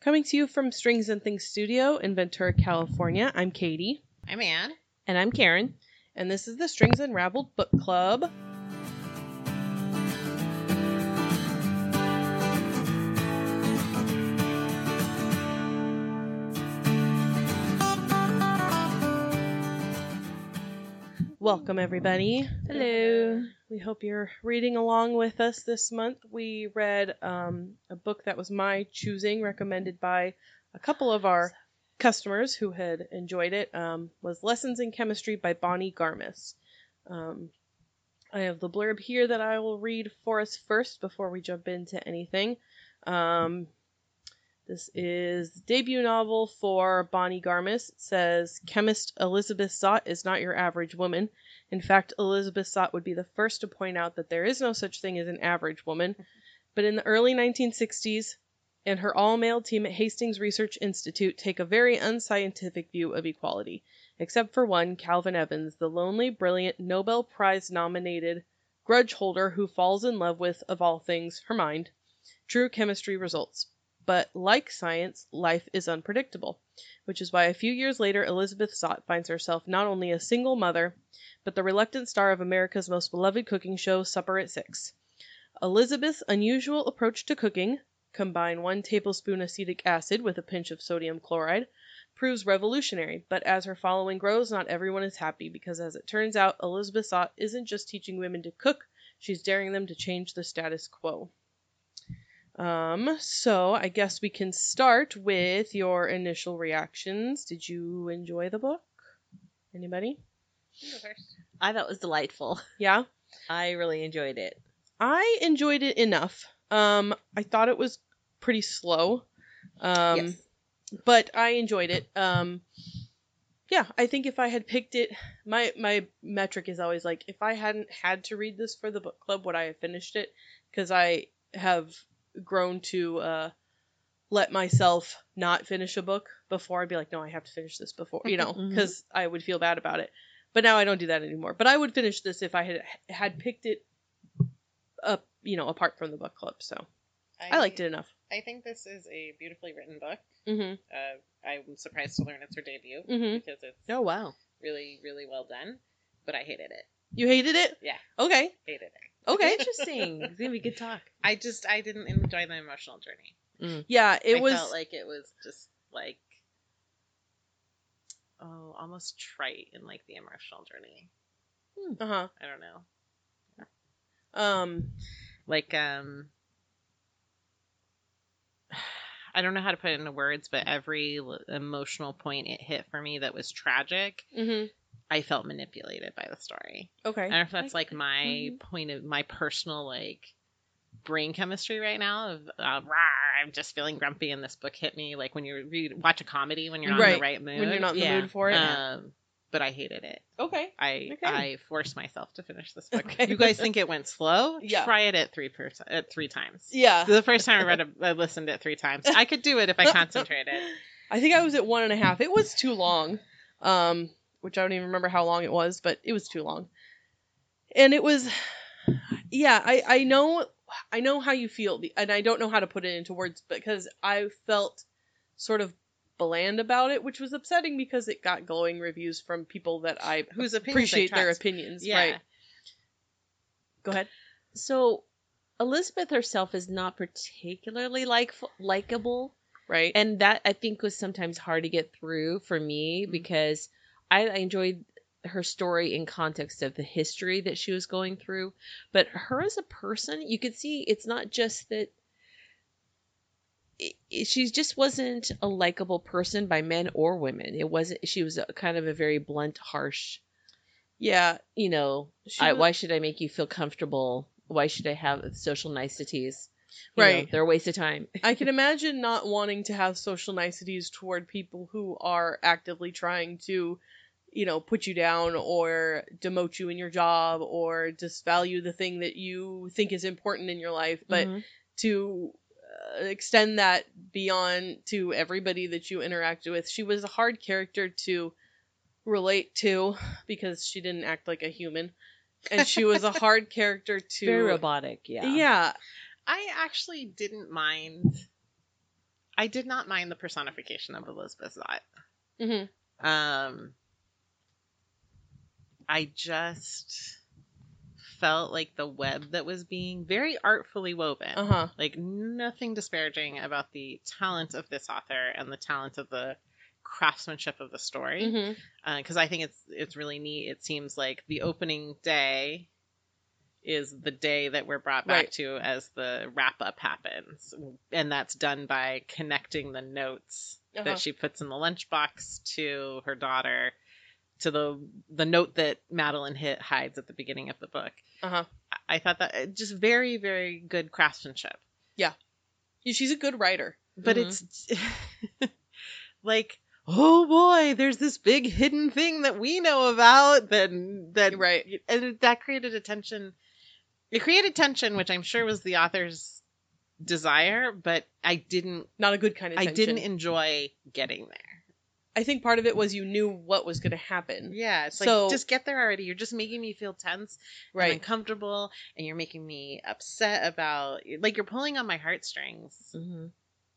Coming to you from Strings and Things Studio in Ventura, California, I'm Katie, I'm Anne. And I'm Karen. and this is the Strings Unraveled Book Club. Welcome, everybody. Hello. We hope you're reading along with us this month. We read um, a book that was my choosing, recommended by a couple of our customers who had enjoyed it. Um, was Lessons in Chemistry by Bonnie Garmus. Um, I have the blurb here that I will read for us first before we jump into anything. Um, this is the debut novel for Bonnie Garmus. It says chemist Elizabeth Zott is not your average woman. In fact, Elizabeth Zott would be the first to point out that there is no such thing as an average woman. But in the early 1960s, and her all male team at Hastings Research Institute take a very unscientific view of equality, except for one, Calvin Evans, the lonely, brilliant, Nobel Prize nominated grudge holder who falls in love with, of all things, her mind. True chemistry results. But like science, life is unpredictable, which is why a few years later Elizabeth Zott finds herself not only a single mother, but the reluctant star of America's most beloved cooking show, Supper at Six. Elizabeth's unusual approach to cooking, combine one tablespoon acetic acid with a pinch of sodium chloride, proves revolutionary, but as her following grows, not everyone is happy because, as it turns out, Elizabeth Zott isn't just teaching women to cook, she's daring them to change the status quo. Um, so I guess we can start with your initial reactions. Did you enjoy the book? Anybody? First. I thought it was delightful. Yeah? I really enjoyed it. I enjoyed it enough. Um, I thought it was pretty slow. Um, yes. but I enjoyed it. Um, yeah, I think if I had picked it, my my metric is always like if I hadn't had to read this for the book club, would I have finished it? Because I have grown to uh, let myself not finish a book before I'd be like, no, I have to finish this before, you know, because I would feel bad about it. But now I don't do that anymore. But I would finish this if I had had picked it up, you know, apart from the book club. So I liked it enough. I think this is a beautifully written book. Mm-hmm. Uh, I'm surprised to learn it's her debut Mm-hmm. because it's Oh wow. really, really well done. But I hated it. You hated it? Yeah. Okay. Hated it. Okay. Interesting. it's gonna be good talk. I just I didn't enjoy the emotional journey. Yeah, it I was. felt like it was just like oh almost trite in like the emotional journey. uh huh. I don't know. Um. like um I don't know how to put it into words, but every emotional point it hit for me that was tragic, hmm I felt manipulated by the story. Okay. I don't know if that's Like- my Mhm. point of my personal like brain chemistry right now of uh, "Rawr, I'm just feeling grumpy and this book hit me like when you read watch a comedy when you're not in Right, the right mood when you're not in the mood for it. um but I hated it. okay. I Okay. I forced myself to finish this book. Okay. You guys think it went slow? Yeah. Try it at three per- at three times. Yeah. The first time I read it, I listened to it three times. I could do it if I concentrated. I think I was at one and a half. It was too long. Um, which I don't even remember how long it was, but it was too long. And it was, yeah. I I know I know how you feel, and I don't know how to put it into words because I felt sort of bland about it, which was upsetting because it got glowing reviews from people that I Whose appreciate their opinions. Yeah. Right. Go ahead. So Elizabeth herself is not particularly like likable, Right. and that I think was sometimes hard to get through for me Mhm. because I, enjoyed her story in context of the history that she was going through, but her as a person, you could see it's not just that. She just wasn't a likable person by men or women. It wasn't. She was a, kind of a very blunt, harsh. yeah. You know, I, was- why should I make you feel comfortable? Why should I have social niceties? You know, Right. they're a waste of time. I can imagine not wanting to have social niceties toward people who are actively trying to, you know, put you down or demote you in your job or disvalue the thing that you think is important in your life. But Mhm. to uh, extend that beyond to everybody that you interact with, she was a hard character to relate to because she didn't act like a human. And she was a hard character to. very robotic. Yeah. Yeah. I actually didn't mind. I did not mind the personification of Elizabeth Zott. Mm-hmm. Um, I just felt like the web that was being very artfully woven. Uh huh. Like nothing disparaging about the talent of this author and the talent of the craftsmanship of the story Mm-hmm. because I think it's it's really neat. It seems like the opening day is the day that we're brought back Right. to as the wrap up happens, and that's done by connecting the notes Uh-huh. that she puts in the lunchbox to her daughter to the the note that Madeline hit hides at the beginning of the book. Uh huh. I- I thought that uh, just very very good craftsmanship, Yeah. She's a good writer. but Mhm. it's like oh boy there's this big hidden thing that we know about that that Right. and that created a tension it created tension which i'm sure was the author's desire but i didn't Not a good kind of. i Tension. didn't enjoy getting there I think part of it was you knew what was going to happen. yeah it's So- like just get there already you're just making me feel tense and Right. uncomfortable and you're making me upset about like you're pulling on my heartstrings hmm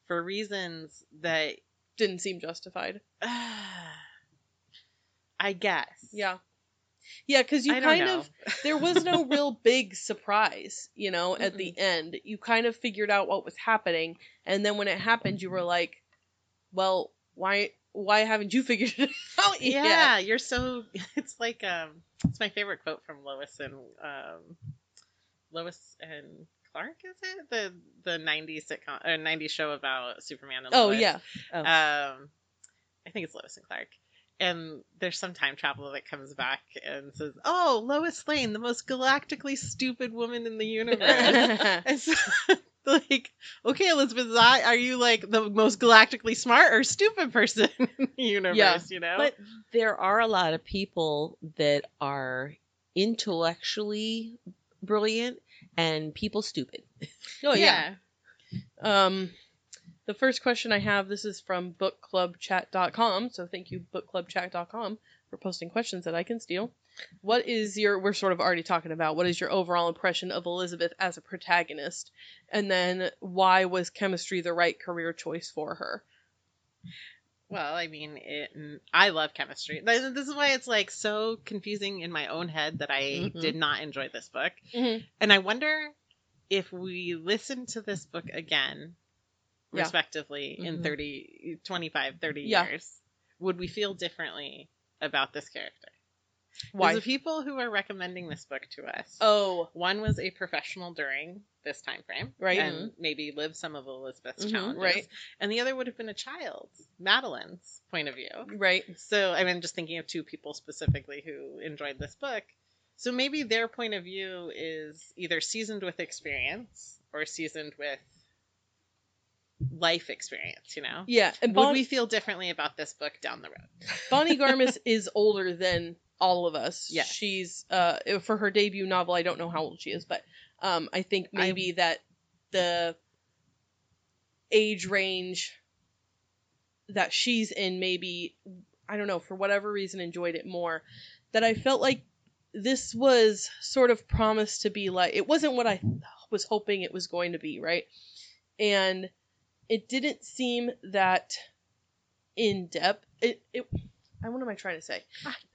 for reasons that Didn't seem justified. i guess Yeah. Yeah, because you kind know. of there was no real big surprise, you know, at the end. You kind of figured out what was happening, and then when it happened, you were like, "Well, why why haven't you figured it out yet?" yeah, you're so. It's like um, it's my favorite quote from Lois and um, Lois and Clark. Is it the the '90s sitcom or '90s show about Superman and Oh Lois? yeah. Um, I think it's Lois and Clark. And there's some time traveler that comes back and says, "Oh, Lois Lane, the most galactically stupid woman in the universe." And so, like, okay, Elizabeth Zott, are you like the most galactically smart or stupid person in the universe? You know, But there are a lot of people that are intellectually brilliant and people stupid. oh yeah. Um, the first question I have, this is from bookclubchat.com. So thank you, bookclubchat.com, for posting questions that I can steal. What is your, we're sort of already talking about, what is your overall impression of Elizabeth as a protagonist? And then why was chemistry the right career choice for her? Well, I mean, it, I love chemistry. This is why it's like so confusing in my own head that I Mhm. did not enjoy this book. Mhm. And I wonder if we listen to this book again, Yeah. respectively, in Mhm. 30, 25, 30 Yeah. years, would we feel differently about this character? Why? The people who are recommending this book to us. Oh, One was a professional during this time frame, Right. And maybe lived some of Elizabeth's Mhm, challenges, right. And the other would have been a child, Madeline's point of view. right. So I mean, just thinking of two people specifically who enjoyed this book. So maybe their point of view is either seasoned with experience or seasoned with life experience. You know, Yeah. And would we feel differently about this book down the road? Bonnie Garmus is older than all of us. Yeah. She's uh for her debut novel, I don't know how old she is, but um I think maybe that the age range that she's in maybe I don't know, for whatever reason enjoyed it more. That I felt like this was sort of promised to be like it wasn't what I was hoping it was going to be, right? And it didn't seem that in depth. It it I what am I trying to say?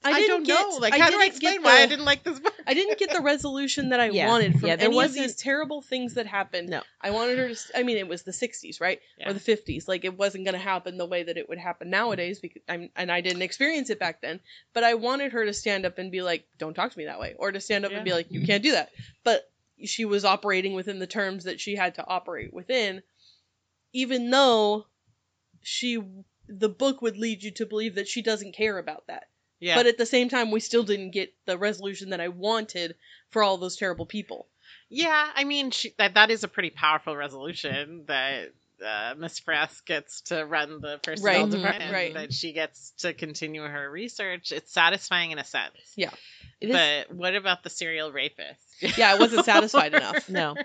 I, didn't don't get- know. Like, I how do I didn't explain why I didn't like this book? I didn't get the resolution that I Yeah. wanted from Yeah, there any wasn't- these terrible things that happened. No. I wanted her to. I mean, it was the '60s, right, Yeah. or the '50s. Like it wasn't going to happen the way that it would happen nowadays. Because I'm, and I didn't experience it back then. But I wanted her to stand up and be like, "Don't talk to me that way," or to stand up and be like, "You can't do that." But she was operating within the terms that she had to operate within, even though she, the book would lead you to believe that she doesn't care about that. Yeah. But at the same time, we still didn't get the resolution that I wanted for all those terrible people. Yeah, I mean she, that that is a pretty powerful resolution that uh, Miss Press gets to run the personnel Right, department, right. that she gets to continue her research. It's satisfying in a sense. Yeah. This- But what about the serial rapist? Yeah, I wasn't satisfied enough. no.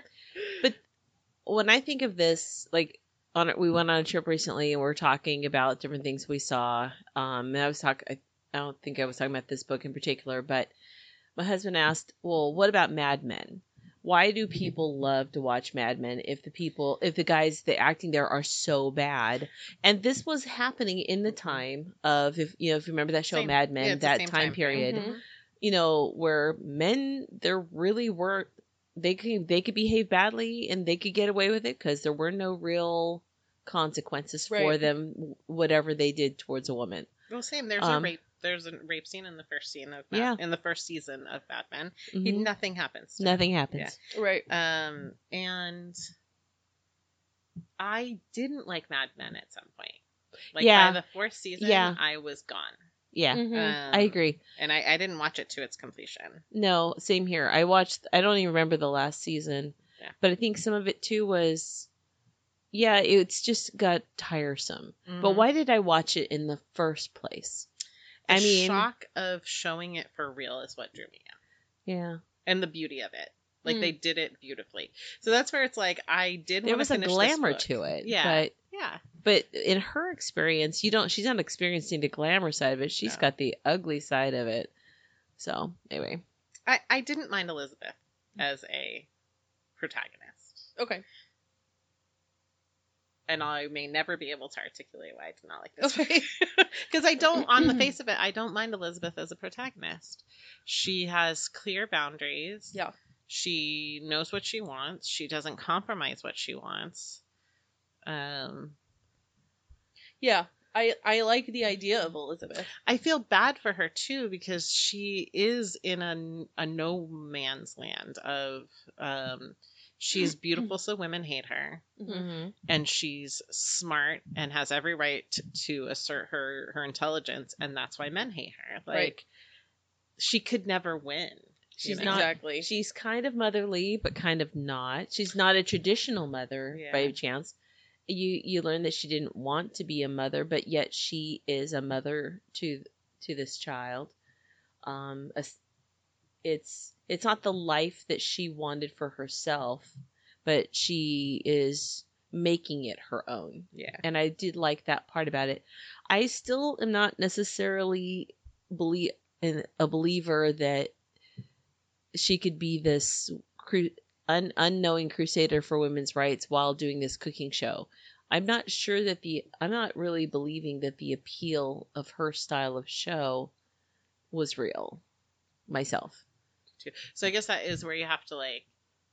But when I think of this, like on we went on a trip recently and we are talking about different things we saw. Um, and I was talking. I, I don't think I was talking about this book in particular, but my husband asked, "Well, what about Mad Men?" why do people love to watch Mad Men if the people if the guys the acting there are so bad? And this was happening in the time of if you know if you remember that show Same- Mad Men it's the that time time frame. period, Mhm. you know, where men there really were they could they could behave badly and they could get away with it because there were no real consequences for them whatever they did towards a woman. Well, same. There's Um, a rape. There's a rape scene in the first scene of Mad, Yeah. in the first season of Mad Men. He, Mhm. nothing happens. To him. Nothing happens. Right. Um, and I didn't like Mad Men at some point. Like Yeah. by the fourth season, Yeah. I was gone. Yeah, Mhm. Um, I agree. and I, I didn't watch it to its completion. No, same here. I watched. I don't even remember the last season, Yeah. but I think some of it too was, yeah, it's just got tiresome. But Mhm. why did I watch it in the first place? The I mean, shock of showing it for real is what drew me in, yeah, and the beauty of it. Like Mm. they did it beautifully. So that's where it's like I did. there wanna was a finish this glamour to it. Yeah. but Yeah. but in her experience, you don't. She's not experiencing the glamour side of it. She's No. got the ugly side of it. So anyway, I, I didn't mind Elizabeth as a protagonist. Okay. And I may never be able to articulate why I did not like this. Okay. Because I don't, on the face of it, I don't mind Elizabeth as a protagonist. She has clear boundaries. Yeah. She knows what she wants. She doesn't compromise what she wants. Um, Yeah. I I like the idea of Elizabeth. I feel bad for her too because she is in a, a no man's land of um, she's beautiful so women hate her Mhm. and she's smart and has every right to, to assert her her intelligence and that's why men hate her like Right. she could never win you She's know? not- exactly. she's kind of motherly, but kind of not. She's not a traditional mother by chance. You you learn that she didn't want to be a mother, but yet she is a mother to to this child. Um, a it's it's not the life that she wanted for herself, but she is making it her own yeah and I did like that part about it. I still am not necessarily believe in a believer that she could be this un- unknowing crusader for women's rights while doing this cooking show. I'm not sure that the I'm not really believing that the appeal of her style of show was real myself. too. So I guess that is where you have to like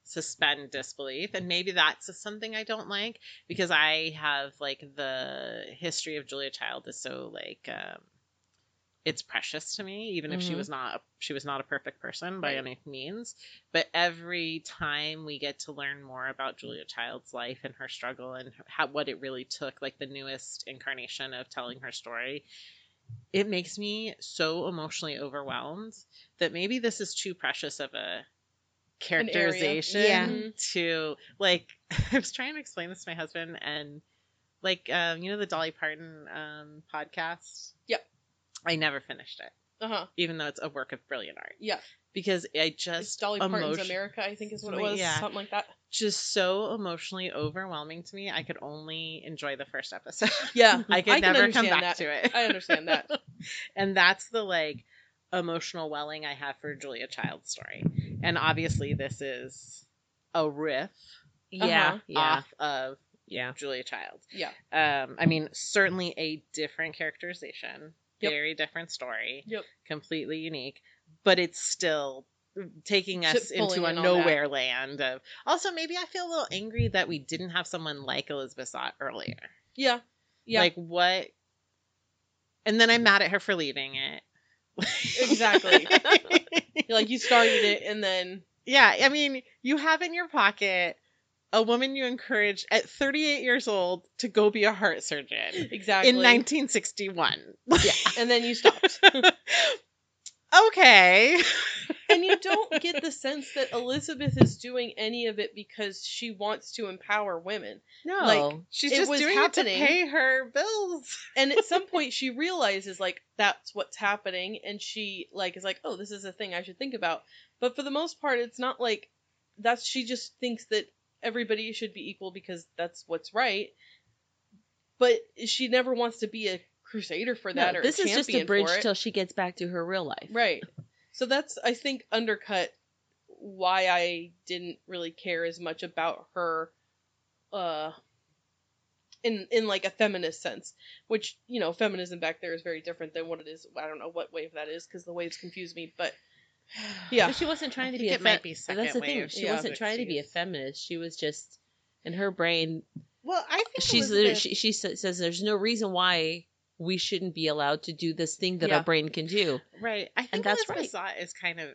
suspend disbelief, and maybe that's something I don't like because I have like the history of Julia Child is so like um, it's precious to me, even if she Mhm. was not she was not a perfect person by Right. any means. But every time we get to learn more about Julia Child's life and her struggle and how what it really took, like the newest incarnation of telling her story. It makes me so emotionally overwhelmed that maybe this is too precious of a characterization Yeah. Mhm. to like I was trying to explain this to my husband and like um you know the Dolly Parton um podcast? Yep. I never finished it, Uh huh. even though it's a work of brilliant art. Yeah. Because I It's just Dolly Parton's America, I think is what it was. yeah. Something like that. just so emotionally overwhelming to me. I could only enjoy the first episode. Yeah. I could I never come back that. to it. I understand that. and that's the like emotional welling I have for Julia Child's story. And obviously this is a riff Yeah, Uh-huh. yeah, off of yeah. Julia Child. Yeah. Um, I mean, certainly a different characterization, Yep. very different story, Yep. completely unique, but it's still taking us into a nowhere land of also maybe i feel a little angry that we didn't have someone like elizabeth Zott earlier Yeah. Yeah. like what and then i'm mad at her for leaving it Exactly. Like you started it and then yeah i mean you have in your pocket a woman you encouraged at 38 years old to go be a heart surgeon exactly in 1961 Yeah. And then you stopped. okay and you don't get the sense that Elizabeth is doing any of it because she wants to empower women. No, Like, she's just doing happening. it to pay her bills And at some point she realizes like that's what's happening and she like is like, "Oh, this is a thing I should think about." But for the most part it's not like that's she just thinks that everybody should be equal because that's what's right. But she never wants to be a crusader for that No, or this is just a bridge till she gets back to her real life. Right. So that's I think undercut why I didn't really care as much about her uh in in like a feminist sense, which, you know, feminism back there is very different than what it is. I don't know what wave that is cuz the waves confuse me, but yeah. But she wasn't trying to be think a it might fe- be That's the second thing. She Yeah. wasn't trying to be a feminist. She was just in her brain. Well, I think She's Elizabeth, she, she says there's no reason why we shouldn't be allowed to do this thing that Yeah. our brain can do. right. I think that's Elizabeth Zott is kind of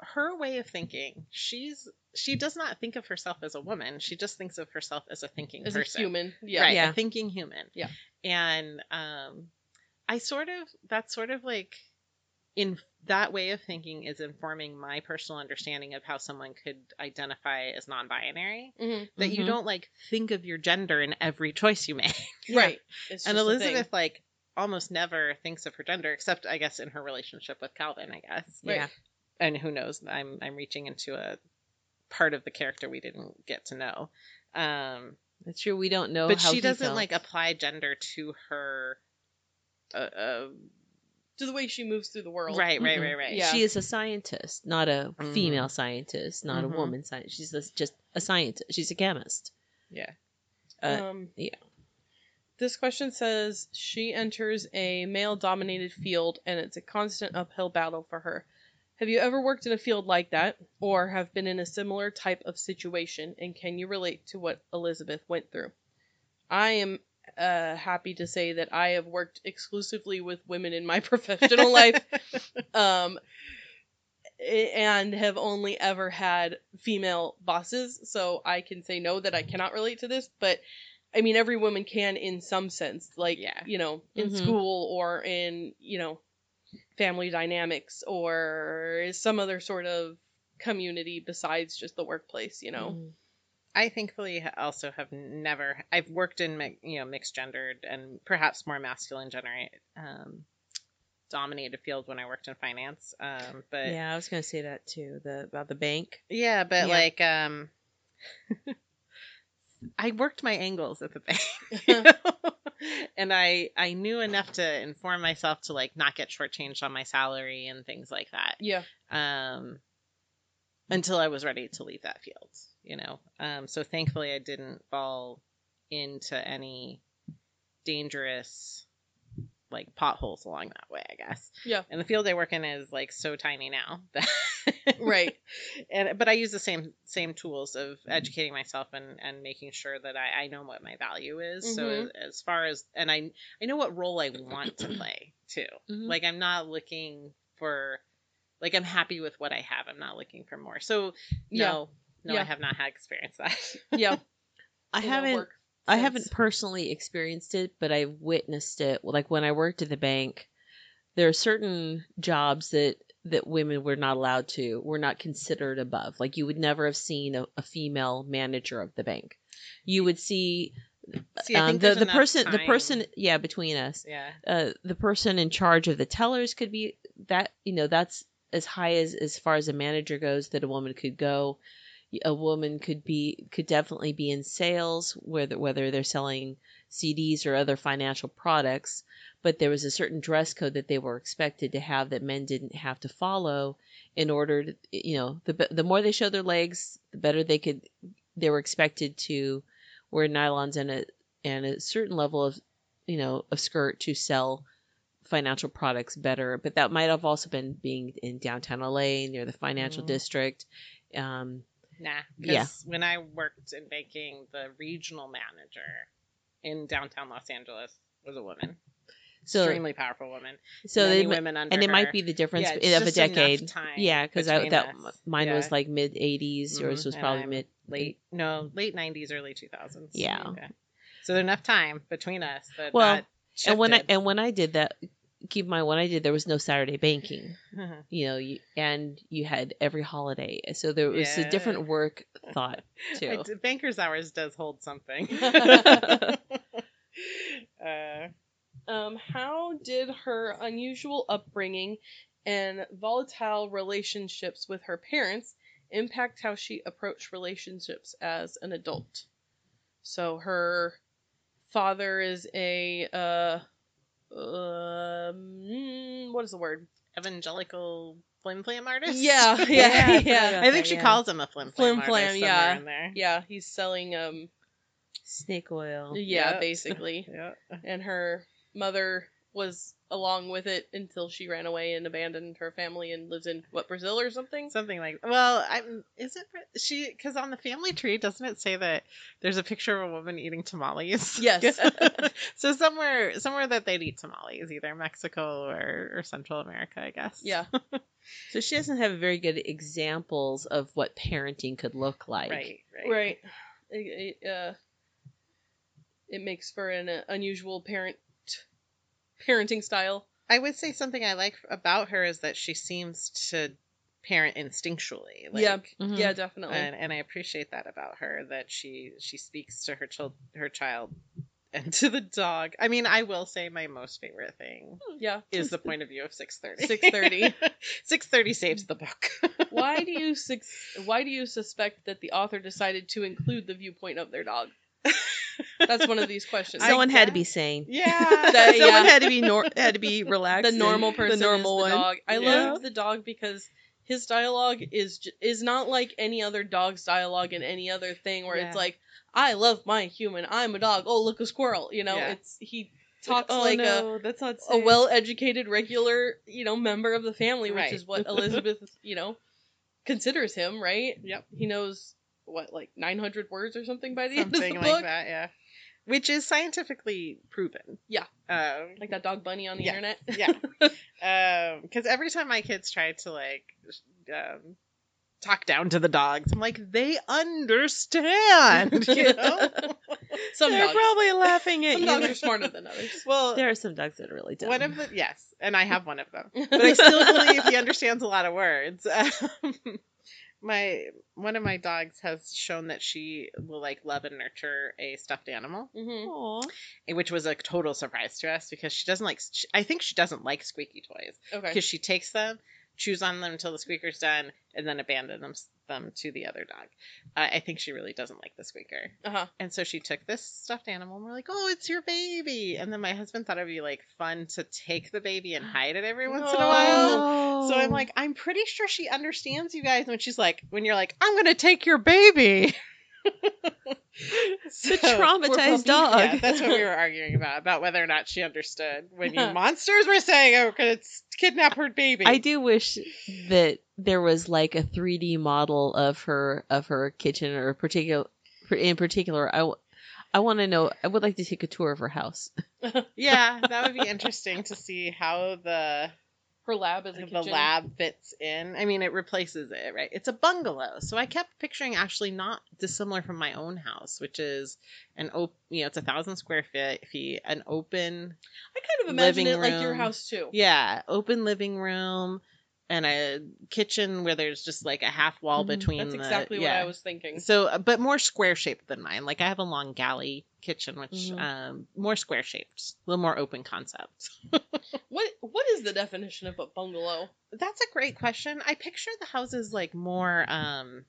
her way of thinking. She's she does not think of herself as a woman. She just thinks of herself as a thinking as person. a human. Yeah. right, Yeah. a thinking human. Yeah. And um I sort of that's sort of like in that way of thinking is informing my personal understanding of how someone could identify as non-binary Mhm. that you Mhm. don't like think of your gender in every choice you make Right. It's and just a thing. elizabeth like almost never thinks of her gender except i guess in her relationship with calvin i guess Right. Yeah. and who knows i'm i'm reaching into a part of the character we didn't get to know um That's true. We don't know. but how she doesn't felt. like apply gender to her uh, uh to the way she moves through the world. right right Mm-mm. right right Yeah. She is a scientist, not a Mhm. female scientist, not Mhm. a woman scientist. She's a, just a scientist. She's a chemist. yeah Uh, um, yeah. This question says she enters a male dominated field and it's a constant uphill battle for her. Have you ever worked in a field like that or have been in a similar type of situation and can you relate to what Elizabeth went through? I am uh, happy to say that I have worked exclusively with women in my professional life um, and have only ever had female bosses, so I can say no that I cannot relate to this, but I mean every woman can in some sense, like Yeah. you know, in Mhm. school or in you know, family dynamics or some other sort of community besides just the workplace, you know. Mhm. I thankfully also have never. I've worked in you know mixed gendered and perhaps more masculine generate um, dominated field when I worked in finance. Um, but yeah, yeah, I was gonna say that too. The about the bank. Yeah, but Yeah. like um, I worked my angles at the bank, you know? and I I knew enough to inform myself to like not get shortchanged on my salary and things like that. Yeah. um, until I was ready to leave that field, you know. Um, so thankfully, I didn't fall into any dangerous like potholes along that way. I guess. Yeah. And the field I work in is like so tiny now that Right. and but I use the same same tools of educating myself and and making sure that I, I know what my value is. So Mhm. as, as far as and I I know what role I want to play too. Mhm. Like I'm not looking for like I'm happy with what I have. I'm not looking for more. So Yeah. No, no, Yeah. I have not had experience that. Yeah. I in haven't. work I haven't personally experienced it, but I've witnessed it. Like when I worked at the bank, there are certain jobs that that women were not allowed to, were not considered above. Like you would never have seen a, a female manager of the bank. You would see See, um, the the enough person the person yeah between us Yeah. uh, the person in charge of the tellers could be that you know that's as high as as far as a manager goes that a woman could go a woman could be could definitely be in sales whether whether they're selling CDs or other financial products. But there was a certain dress code that they were expected to have that men didn't have to follow in order to you know the the more they showed their legs the better they could they were expected to wear nylons and a and a certain level of you know of skirt to sell financial products better. But that might have also been being in downtown LA near the financial Mhm. district. Um Nah. Yeah. Because when I worked in banking, the regional manager in downtown Los Angeles was a woman. so Extremely powerful woman. so they, women under and it might be the difference Yeah, of a decade yeah because that us. mine was like mid 80s yours Mhm, was probably I'm mid late no late 90s early 2000s Yeah. so there's enough time between us that Well, and when I and when I did that keep in mind when I did there was no Saturday banking. You know you, and you had every holiday. So there was a different work thought too. D- banker's hours does hold something. Uh, Um, how did her unusual upbringing and volatile relationships with her parents impact how she approached relationships as an adult? So her father is a uh, um, what is the word? evangelical flim flam artist. Yeah, yeah, Yeah, I yeah. I think she yeah. calls him a flim flam. Flim flam, artist yeah. In there. Yeah, he's selling um Snake oil. yeah, Yep. basically. Yeah. And her mother was along with it until she ran away and abandoned her family and lives in what Brazil or something. Something like well, I'm is it she because on the family tree doesn't it say that there's a picture of a woman eating tamales? Yes. so somewhere somewhere that they'd eat tamales, either Mexico or, or Central America, I guess. Yeah. So she doesn't have very good examples of what parenting could look like. Right. Right. Right. It, it, uh, it makes for an uh, unusual parent parenting style. I would say something I like about her is that she seems to parent instinctually. Like, Yeah. Mhm. Yeah, definitely. and, and I appreciate that about her that she she speaks to her child her child and to the dog. I mean, I will say my most favorite thing yeah. is the point of view of 630. 630. 630 saves the book. Why do you sus- why do you suspect that the author decided to include the viewpoint of their dog? That's one of these questions. I Someone had to be sane. yeah. That- Someone yeah. had to be nor- had to be relaxed. the normal person the normal is the one. dog. I Yeah. love the dog because his dialogue is j- is not like any other dog's dialogue in any other thing where Yeah. it's like I love my human. I'm a dog. Oh, look a squirrel. You know, Yeah. it's he talks oh, like a no, that's not a well-educated regular, you know, member of the family, which Right. is what Elizabeth, you know, considers him, right? Yep. He knows what like 900 words or something by the end of Something the like book. that, yeah. Which is scientifically proven. Yeah. Um, Like that dog bunny on the Yeah. internet. yeah. Because every time my kids try to like um, talk down to the dogs, I'm like, they understand. You know? Some They're dogs. probably laughing at Some you. dogs are smarter than others. well, There are some dogs that are really dumb. one of the yes, and I have one of them, but I still believe he understands a lot of words. My one of my dogs has shown that she will like love and nurture a stuffed animal. hmm which was a total surprise to us because she doesn't like she, i think she doesn't like squeaky toys Okay. because she takes them chews on them until the squeaker's done and then abandons them, them to the other dog. Uh, i think she really doesn't like the squeaker. Uh huh. and so she took this stuffed animal and we're like oh it's your baby. And then my husband thought it'd be like fun to take the baby and hide it every once in a while. So i'm like i'm pretty sure she understands you guys when she's like when you're like i'm gonna take your baby the So- traumatized dog. yeah, that's what we were arguing about, about whether or not she understood when you monsters were saying, "Oh, could it's kidnap her baby." I do wish that there was like a 3D model of her of her kitchen or particular in particular. I, w- I want to know. I would like to take a tour of her house. Yeah, that would be interesting to see how the Her lab is a the lab fits in. I mean, it replaces it, right? It's a bungalow, so I kept picturing actually not dissimilar from my own house, which is an open, you know, it's a thousand square feet, an open, I kind of imagine it like your house too. yeah, open living room. And a kitchen where there's just like a half wall Mhm. between. That's the- exactly what. I was thinking. So, uh, but more square shaped than mine. Like I have a long galley kitchen, which Mhm. um more square shaped, a little more open concept. What What is the definition of a bungalow? That's a great question. I picture the houses like more um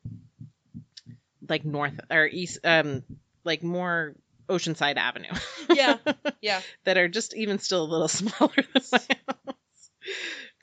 like north or east um like more Oceanside Avenue. Yeah, yeah. that are just even still a little smaller than my house.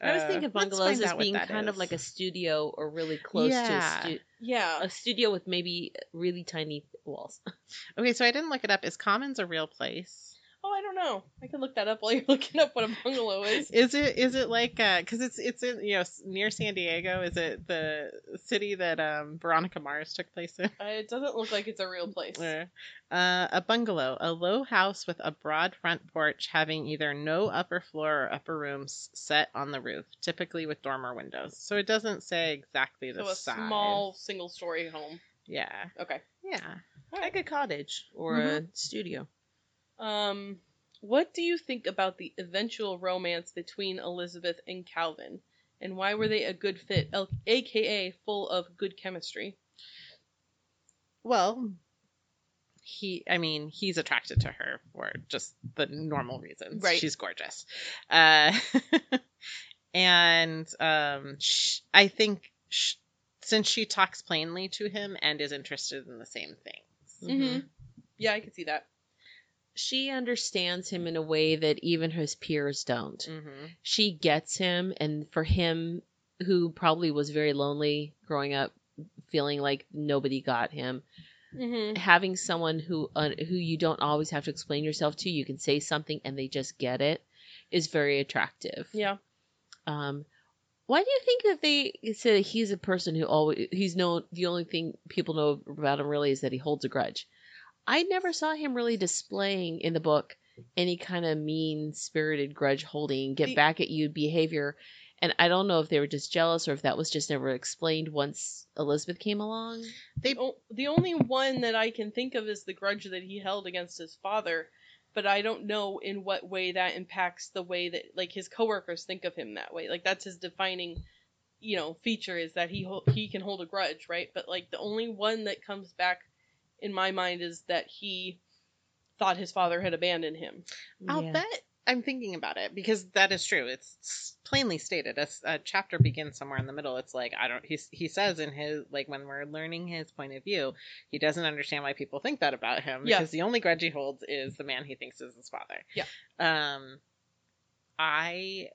I was Uh, thinking bungalows as being that kind of like a studio or really close Yeah. to a, stu- Yeah. a studio with maybe really tiny walls. Okay, so I didn't look it up. Is Commons a real place? Oh, I don't know. I can look that up while you're looking up what a bungalow is. Is it is it like uh because it's it's in you know near San Diego? Is it the city that um Veronica Mars took place in? Uh, it doesn't look like it's a real place. Uh, a bungalow, a low house with a broad front porch having either no upper floor or upper rooms set on the roof, typically with dormer windows. So it doesn't say exactly the So a size. small single story home. Yeah. Okay. Yeah. Like a cottage or a studio. Um, what do you think about the eventual romance between Elizabeth and Calvin? And why were they a good fit, aka full of good chemistry? Well, he, I mean, he's attracted to her for just the normal reasons. Right. She's gorgeous. Uh, and um, sh- I think sh- since she talks plainly to him and is interested in the same things. Mm-hmm. Yeah, I could see that. She understands him in a way that even his peers don't. Mm-hmm. She gets him, and for him, who probably was very lonely growing up, feeling like nobody got him. Mm-hmm. Having someone who uh, who you don't always have to explain yourself to, you can say something and they just get it, is very attractive. Yeah. Um, why do you think that they say he's a person who always he's known the only thing people know about him really is that he holds a grudge? I never saw him really displaying in the book any kind of mean spirited grudge holding, get The- back at you behavior. And I don't know if they were just jealous or if that was just never explained once Elizabeth came along. They The, o- the only one that I can think of is the grudge that he held against his father, but I don't know in what way that impacts the way that like his coworkers think of him that way. Like that's his defining, you know, feature is that he hol- he can hold a grudge, right? But like the only one that comes back in my mind is that he thought his father had abandoned him. I'll Yeah. bet I'm thinking about it because that is true. It's plainly stated. A chapter begins somewhere in the middle. It's like I don't. He he says in his like when we're learning his point of view, he doesn't understand why people think that about him Yeah. because the only grudge he holds is the man he thinks is his father. Yeah. Um, I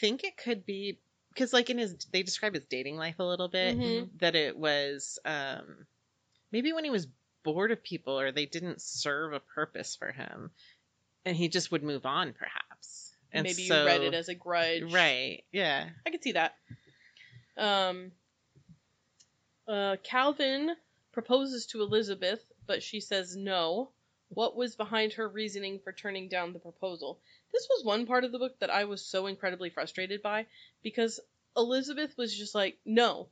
think it could be because like in his they describe his dating life a little bit Mhm. that it was um maybe when he was bored of people or they didn't serve a purpose for him and he just would move on perhaps and Maybe so- you read it as a grudge, right yeah I could see that. Um, uh, Calvin proposes to Elizabeth, but she says no. What was behind her reasoning for turning down the proposal? This was one part of the book that I was so incredibly frustrated by because Elizabeth was just like, no,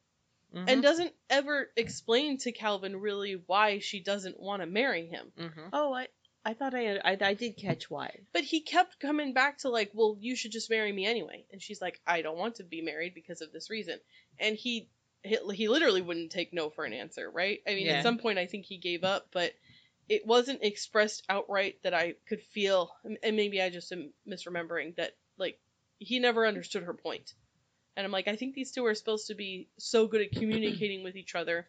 Mhm. and doesn't ever explain to Calvin really why she doesn't want to marry him. Mhm. Oh, I I thought I, I I did catch why. But he kept coming back to like, well, you should just marry me anyway. And she's like, I don't want to be married because of this reason. And he he, he literally wouldn't take no for an answer, right? I mean, Yeah. at some point I think he gave up, but it wasn't expressed outright that I could feel and maybe I just am misremembering that like he never understood her point. And I'm like, I think these two are supposed to be so good at communicating with each other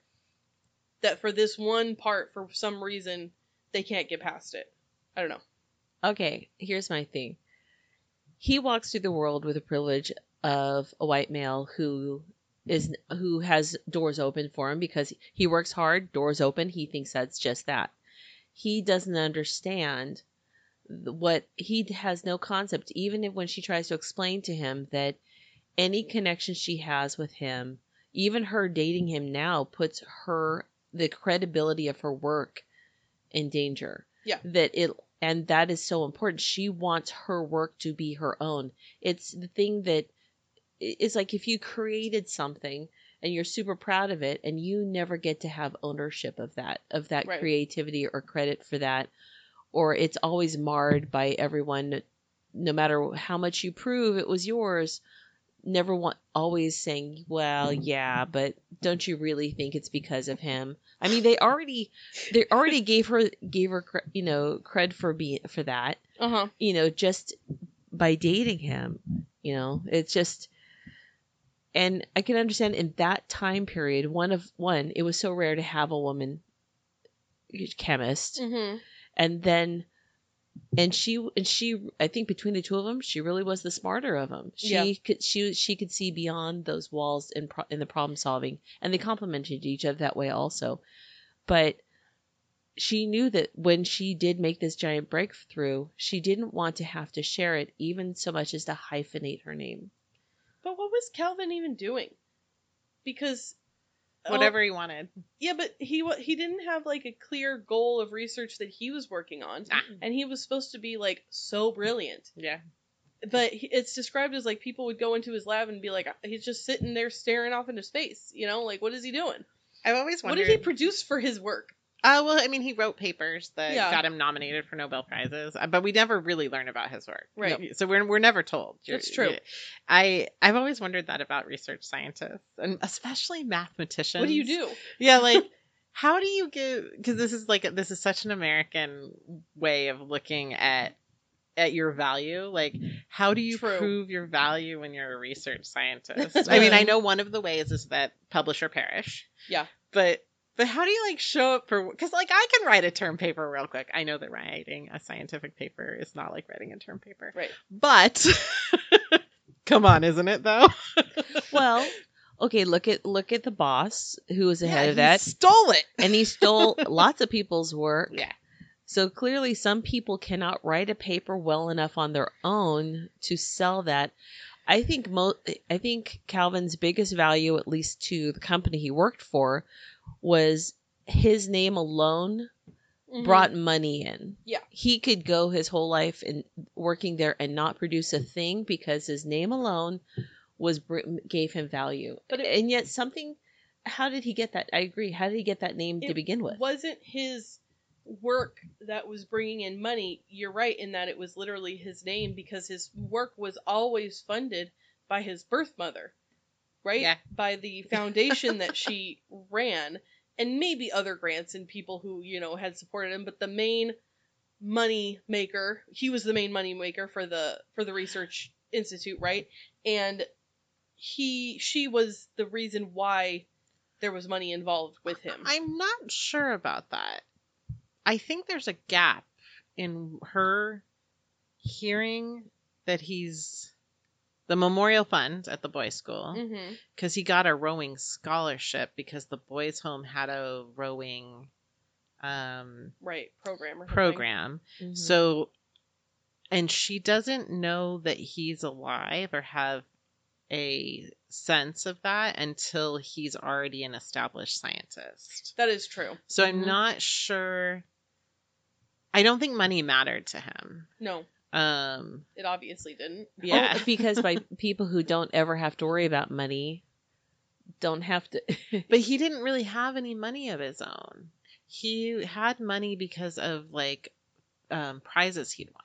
that for this one part for some reason they can't get past it. I don't know. Okay, here's my thing. He walks through the world with the privilege of a white male who is who has doors open for him because he works hard, doors open. He thinks that's just that. He doesn't understand what he has no concept even if when she tries to explain to him that any connection she has with him, even her dating him now puts her the credibility of her work in danger. Yeah. That it and that is so important. She wants her work to be her own. It's the thing that it's like if you created something and you're super proud of it and you never get to have ownership of that of that Right. creativity or credit for that or it's always marred by everyone no matter how much you prove it was yours never want always saying well yeah but don't you really think it's because of him i mean they already they already gave her gave her you know cred for being for that Uh huh. you know just by dating him you know it's just and i can understand in that time period one of one it was so rare to have a woman chemist Mm-hmm. and then and she and she i think between the two of them she really was the smarter of them she Yeah. could she she could see beyond those walls in pro, in the problem solving and they complemented each other that way also but she knew that when she did make this giant breakthrough she didn't want to have to share it even so much as to hyphenate her name But what was Calvin even doing? Because oh, whatever he wanted yeah, but he he didn't have like a clear goal of research that he was working on, Ah. and he was supposed to be like so brilliant. yeah But he, it's described as like people would go into his lab and be like, he's just sitting there staring off into space. You know, like what is he doing? i've always wondered. What did he produce for his work? Uh, well, I mean, he wrote papers that Yeah. got him nominated for Nobel prizes, uh, but we never really learn about his work. Right. No, So we're we're never told. That's true. I I've always wondered that about research scientists and especially mathematicians. What do you do? Yeah, like how do you give? Because this is like this is such an American way of looking at at your value. Like, how do you True. prove your value when you're a research scientist? I mean, I know one of the ways is that publish or perish. Yeah. But but how do you like show up for? Because like I can write a term paper real quick. I know that writing a scientific paper is not like writing a term paper, Right. but Come on, isn't it though? Well, okay, look at look at the boss who was ahead Yeah, of he that, stole it. and he stole lots of people's work. Yeah. So clearly, some people cannot write a paper well enough on their own to sell that. I think mo- I think Calvin's biggest value, at least to the company he worked for, was his name alone Mhm. brought money in. Yeah. He could go his whole life in working there and not produce a thing because his name alone was gave him value. But it- and yet something how did he get that? I agree. How did he get that name to begin with? wasn't his work that was bringing in money. You're right in that it was literally his name because his work was always funded by his birth mother, right? Yeah. By the foundation that she ran, and maybe other grants and people who you know had supported him. But the main money maker, he was the main money maker for the for the research institute, right? And he she was the reason why there was money involved with him. I'm not sure about that. I think there's a gap in her hearing that he's the memorial fund at the boys' school mm-hmm. because he got a rowing scholarship because the boys' home had a rowing um, right program program. Mhm. So, and she doesn't know that he's alive or have a sense of that until he's already an established scientist. that is true So I'm Mhm. not sure. I don't think money mattered to him. no Um, it obviously didn't yeah, Oh, because by people who don't ever have to worry about money don't have to but he didn't really have any money of his own. He had money because of like um, prizes he'd won.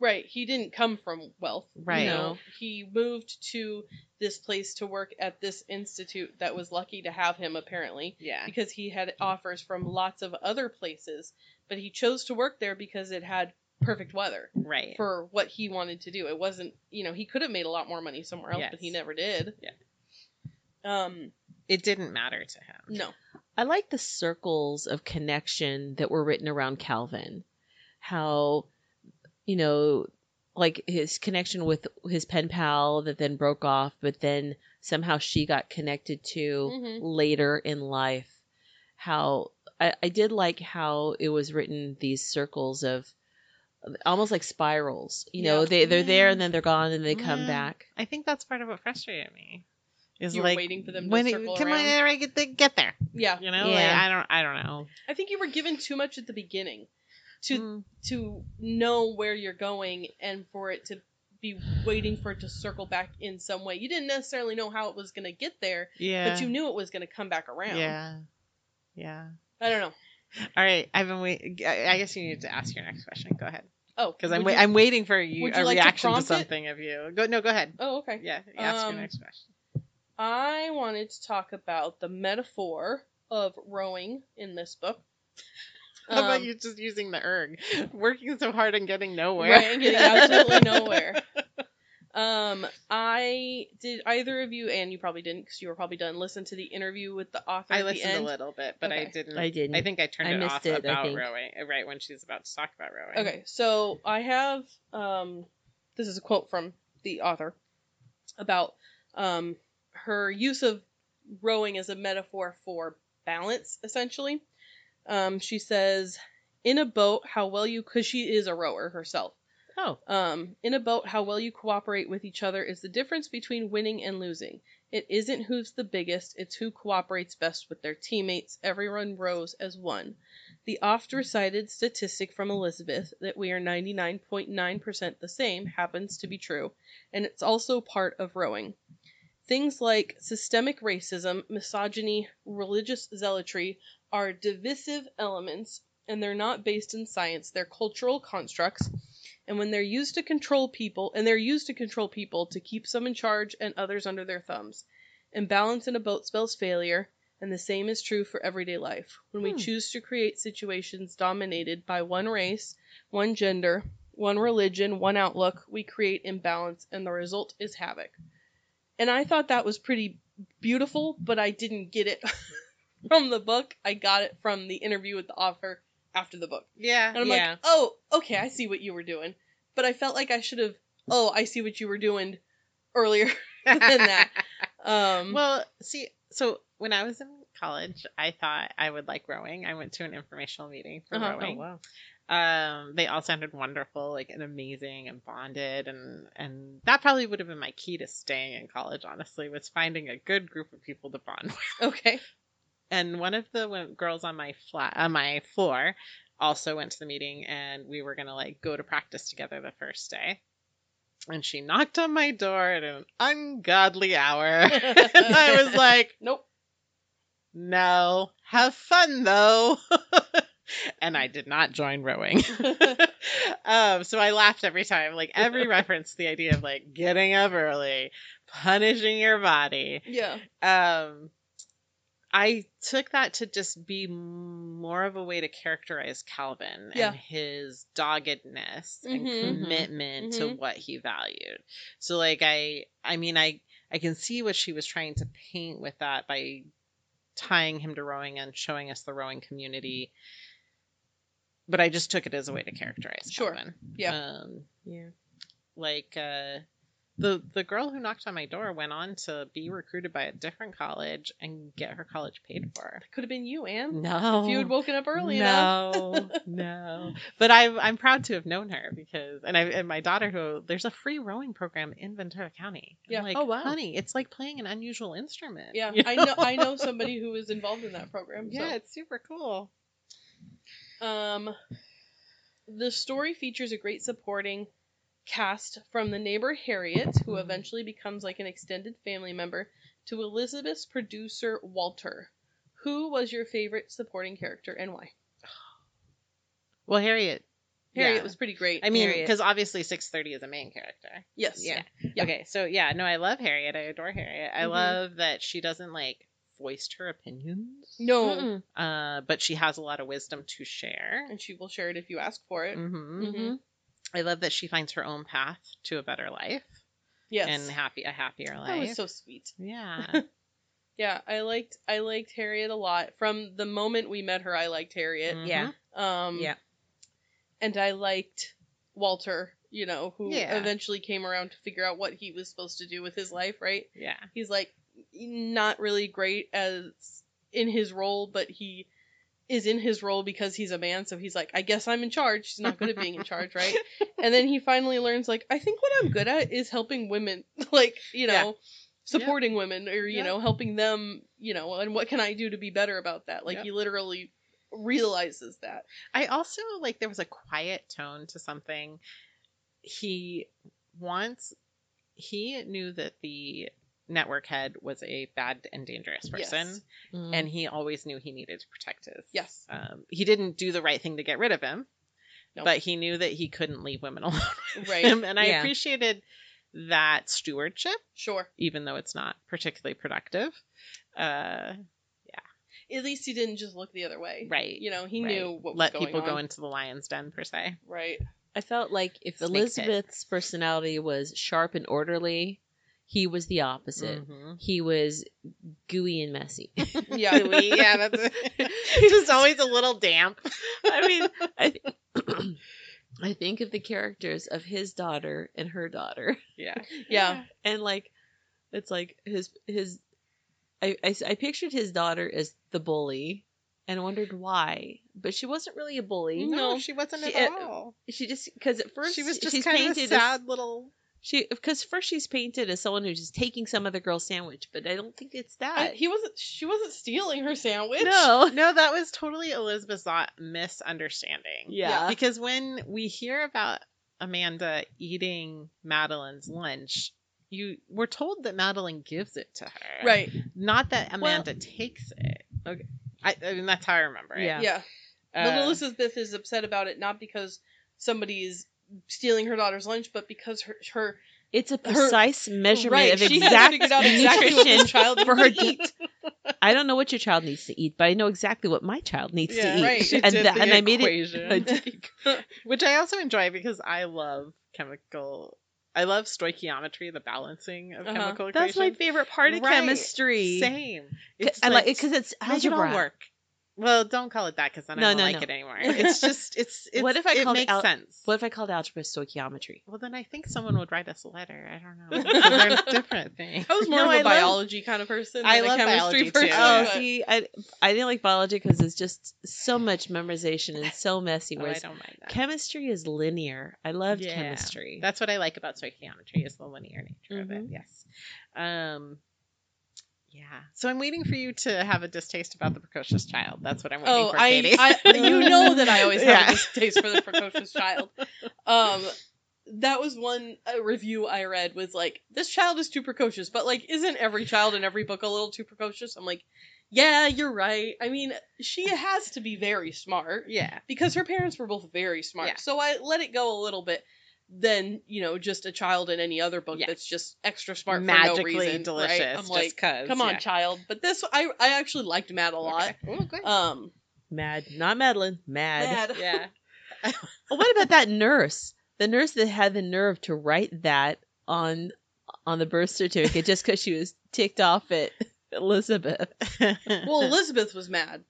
right he didn't come from wealth Right. you know he moved to this place to work at this institute that was lucky to have him apparently Yeah, because he had offers from lots of other places but he chose to work there because it had perfect weather right. for what he wanted to do it wasn't you know he could have made a lot more money somewhere else but he never did Yeah. um it didn't matter to him. no I like the circles of connection that were written around Calvin. How, you know, like his connection with his pen pal that then broke off, but then somehow she got connected to Mhm. later in life. How I, I did like how it was written these circles of almost like spirals. You know, Yeah. they they're there and then they're gone and they come back. I think that's part of what frustrated me. Is You were like waiting for them to when circle it, come around? on, get, the- get there. yeah You know, like, Yeah. I don't, I don't know. i think you were given too much at the beginning to Mm. to know where you're going and for it to be waiting for it to circle back in some way. You didn't necessarily know how it was going to get there, yeah, but you knew it was going to come back around. yeah, yeah. I don't know. All right, I've been waiting. I I guess you need to ask your next question. Go ahead, Oh, because I'm wait, I'm waiting for you, a like reaction to, it? something of you. Go no, go ahead. Oh, okay. Yeah, ask Um, your next question. I wanted to talk about the metaphor of rowing in this book. How about Um, you just using the erg, working so hard and getting nowhere, Right, and getting absolutely nowhere. Um, I did either of you, and you probably didn't because you were probably done. Listen to the interview with the author. I at the listened a little bit, but I didn't. I didn't. I think I turned I it missed off it, I about think. rowing right when she's about to talk about rowing. Okay, so I have um, this is a quote from the author about um, her use of rowing as a metaphor for balance, essentially. Um, she says, "In a boat, how well you because she is a rower herself. Oh, Um, in a boat, how well you cooperate with each other is the difference between winning and losing. It isn't who's the biggest, it's who cooperates best with their teammates. Everyone rows as one. The oft recited statistic from Elizabeth that we are 99.9% the same happens to be true, and it's also part of rowing. Things like systemic racism, misogyny, religious zealotry are divisive elements, and they're not based in science, they're cultural constructs and when they're used to control people and they're used to control people to keep some in charge and others under their thumbs. Imbalance in a boat spells failure and the same is true for everyday life. When we Hmm. choose to create situations dominated by one race one gender one religion one outlook we create imbalance and the result is havoc. And i thought that was pretty beautiful but i didn't get it from the book. I got it from the interview with the author after the book yeah, and I'm yeah. like, oh, okay, I see what you were doing. But I felt like I should have, oh, I see what you were doing earlier than that. Um, well, see, so when I was in college, I thought I would like rowing. I went to an informational meeting for Uh-huh. rowing. wow. Um, they all sounded wonderful, like and amazing and bonded, and and that probably would have been my key to staying in college. Honestly, was finding a good group of people to bond with. okay. And one of the girls on my flat on my floor also went to the meeting, and we were gonna like go to practice together the first day. And she knocked on my door at an ungodly hour, and I was like, Nope. "No, have fun though." and I did not join rowing. um, so I laughed every time, like every reference to the idea of like getting up early, punishing your body. Yeah. Um, I took that to just be more of a way to characterize Calvin Yeah. and his doggedness and Mhm. commitment to Mhm. what he valued. So like I I mean I I can see what she was trying to paint with that by tying him to rowing and showing us the rowing community. But I just took it as a way to characterize Sure. Calvin. Yeah. Um, Yeah. like uh the the girl who knocked on my door went on to be recruited by a different college and get her college paid for. Could have been you, Anne. No. If you had woken up early enough. no, no. But I'm I'm proud to have known her because and I and my daughter who there's a free rowing program in Ventura County. I'm Yeah. like, Oh, wow. honey, it's like playing an unusual instrument. Yeah, you I know. I know somebody who was involved in that program. Yeah, it's super cool. Um, the story features a great supporting cast from the neighbor Harriet, who Mhm. eventually becomes like an extended family member, to Elizabeth's producer Walter. Who was your favorite supporting character and why? Well, Harriet. Harriet yeah. was pretty great. I mean, because obviously 630 is a main character. yes. Yeah. Yeah. Okay, so yeah, no, I love Harriet. I adore Harriet. I Mhm. love that she doesn't like voiced her opinions. No, Uh, but she has a lot of wisdom to share. and she will share it if you ask for it. hmm Mhm. I love that she finds her own path to a better life Yes. and happy a happier life. that was so sweet. yeah. Yeah, I liked I liked Harriet a lot. From the moment we met her, I liked Harriet. Mhm. Yeah. Um Yeah. and I liked Walter, you know, who Yeah. eventually came around to figure out what he was supposed to do with his life, right? Yeah. He's like not really great as in his role, but he is in his role because he's a man, so he's like, I guess I'm in charge. He's not good at being in charge, right? and then he finally learns like, I think what I'm good at is helping women. like, you know, Yeah. supporting women or, you know, helping them, you know, and what can I do to be better about that? Like Yep. he literally realizes that. I also like there was a quiet tone to something. He wants he knew that the network head was a bad and dangerous person Yes. Mm. and he always knew he needed to protect his Yes. um, he didn't do the right thing to get rid of him No. but he knew that he couldn't leave women alone Right. him and i Yeah. appreciated that stewardship Sure. even though it's not particularly productive uh yeah At least he didn't just look the other way. right You know, he right. knew what was let going people on. go into the lion's den per se Right. I felt like if Snake pit. Elizabeth's personality was sharp and orderly, he was the opposite. Mhm. He was gooey and messy. Yeah. yeah, that's just always a little damp. I mean, I, th- I think of the characters of his daughter and her daughter, Yeah, Yeah. and like, it's like his his. I, I, I pictured his daughter as the bully, and wondered why, but she wasn't really a bully. No, she wasn't she- at uh, all. She just because at first She was just kind of a painted sad as little. She because first she's painted as someone who's just taking some other girl's sandwich, but I don't think it's that. I- he wasn't she wasn't stealing her sandwich. no, No, that was totally Elizabeth's thought misunderstanding. yeah, Because when we hear about Amanda eating Madeline's lunch, you we're told that Madeline gives it to her, Right. Not that Amanda takes it. Okay, I, I mean that's how I remember it. Yeah. Yeah. But Uh, Elizabeth is upset about it not because somebody is stealing her daughter's lunch, but because her her it's a precise measurement right, of she exact has exactly nutrition child for her eat. I don't know what your child needs to eat, but I know exactly what my child needs Yeah, to eat. right. And, did that, the and I made it. equation. I did- which I also enjoy because I love chemical. I love stoichiometry, the balancing of Uh-huh. chemical That's my equations. favor't part of Right. chemistry. Same. C- I like it because it's make it all algebra. work. Well, don't call it that because then No, I don't no, like no. it anymore. It's just it's, it's What if I it called makes al- sense. What if I called algebra stoichiometry? Well, then I think someone would write us a letter. I don't know. They're different things. I was more No, of a I love- biology kind of person. I than a love chemistry biology, too. Oh, but- see, I I didn't like biology because it's just so much memorization and so messy. Oh, I Whereas don't mind that. chemistry is linear. I loved Yeah. chemistry. That's what I like about stoichiometry is the linear nature of it. Mhm. Yes. Um. Yeah. So I'm waiting for you to have a distaste about the precocious child. That's what I'm waiting Oh, for, I, Katie. I, you know that I always have a distaste for the precocious child. Um, that was one review I read was like, this child is too precocious, but like, isn't every child in every book a little too precocious? I'm like, yeah, you're right. I mean, she has to be very smart yeah. because her parents were both very smart. Yeah. So I let it go a little bit than you know just a child in any other book that's just extra smart Magically for no reason, delicious. Right? I'm just like, 'cause, come on, yeah. child. But this, I I actually liked Mad a lot. Okay. Oh, good. Um, Mad, not Madeline. Mad. Mad. yeah. Oh, what about that nurse? The nurse that had the nerve to write that on on the birth certificate just because she was ticked off at Elizabeth. well, Elizabeth was mad.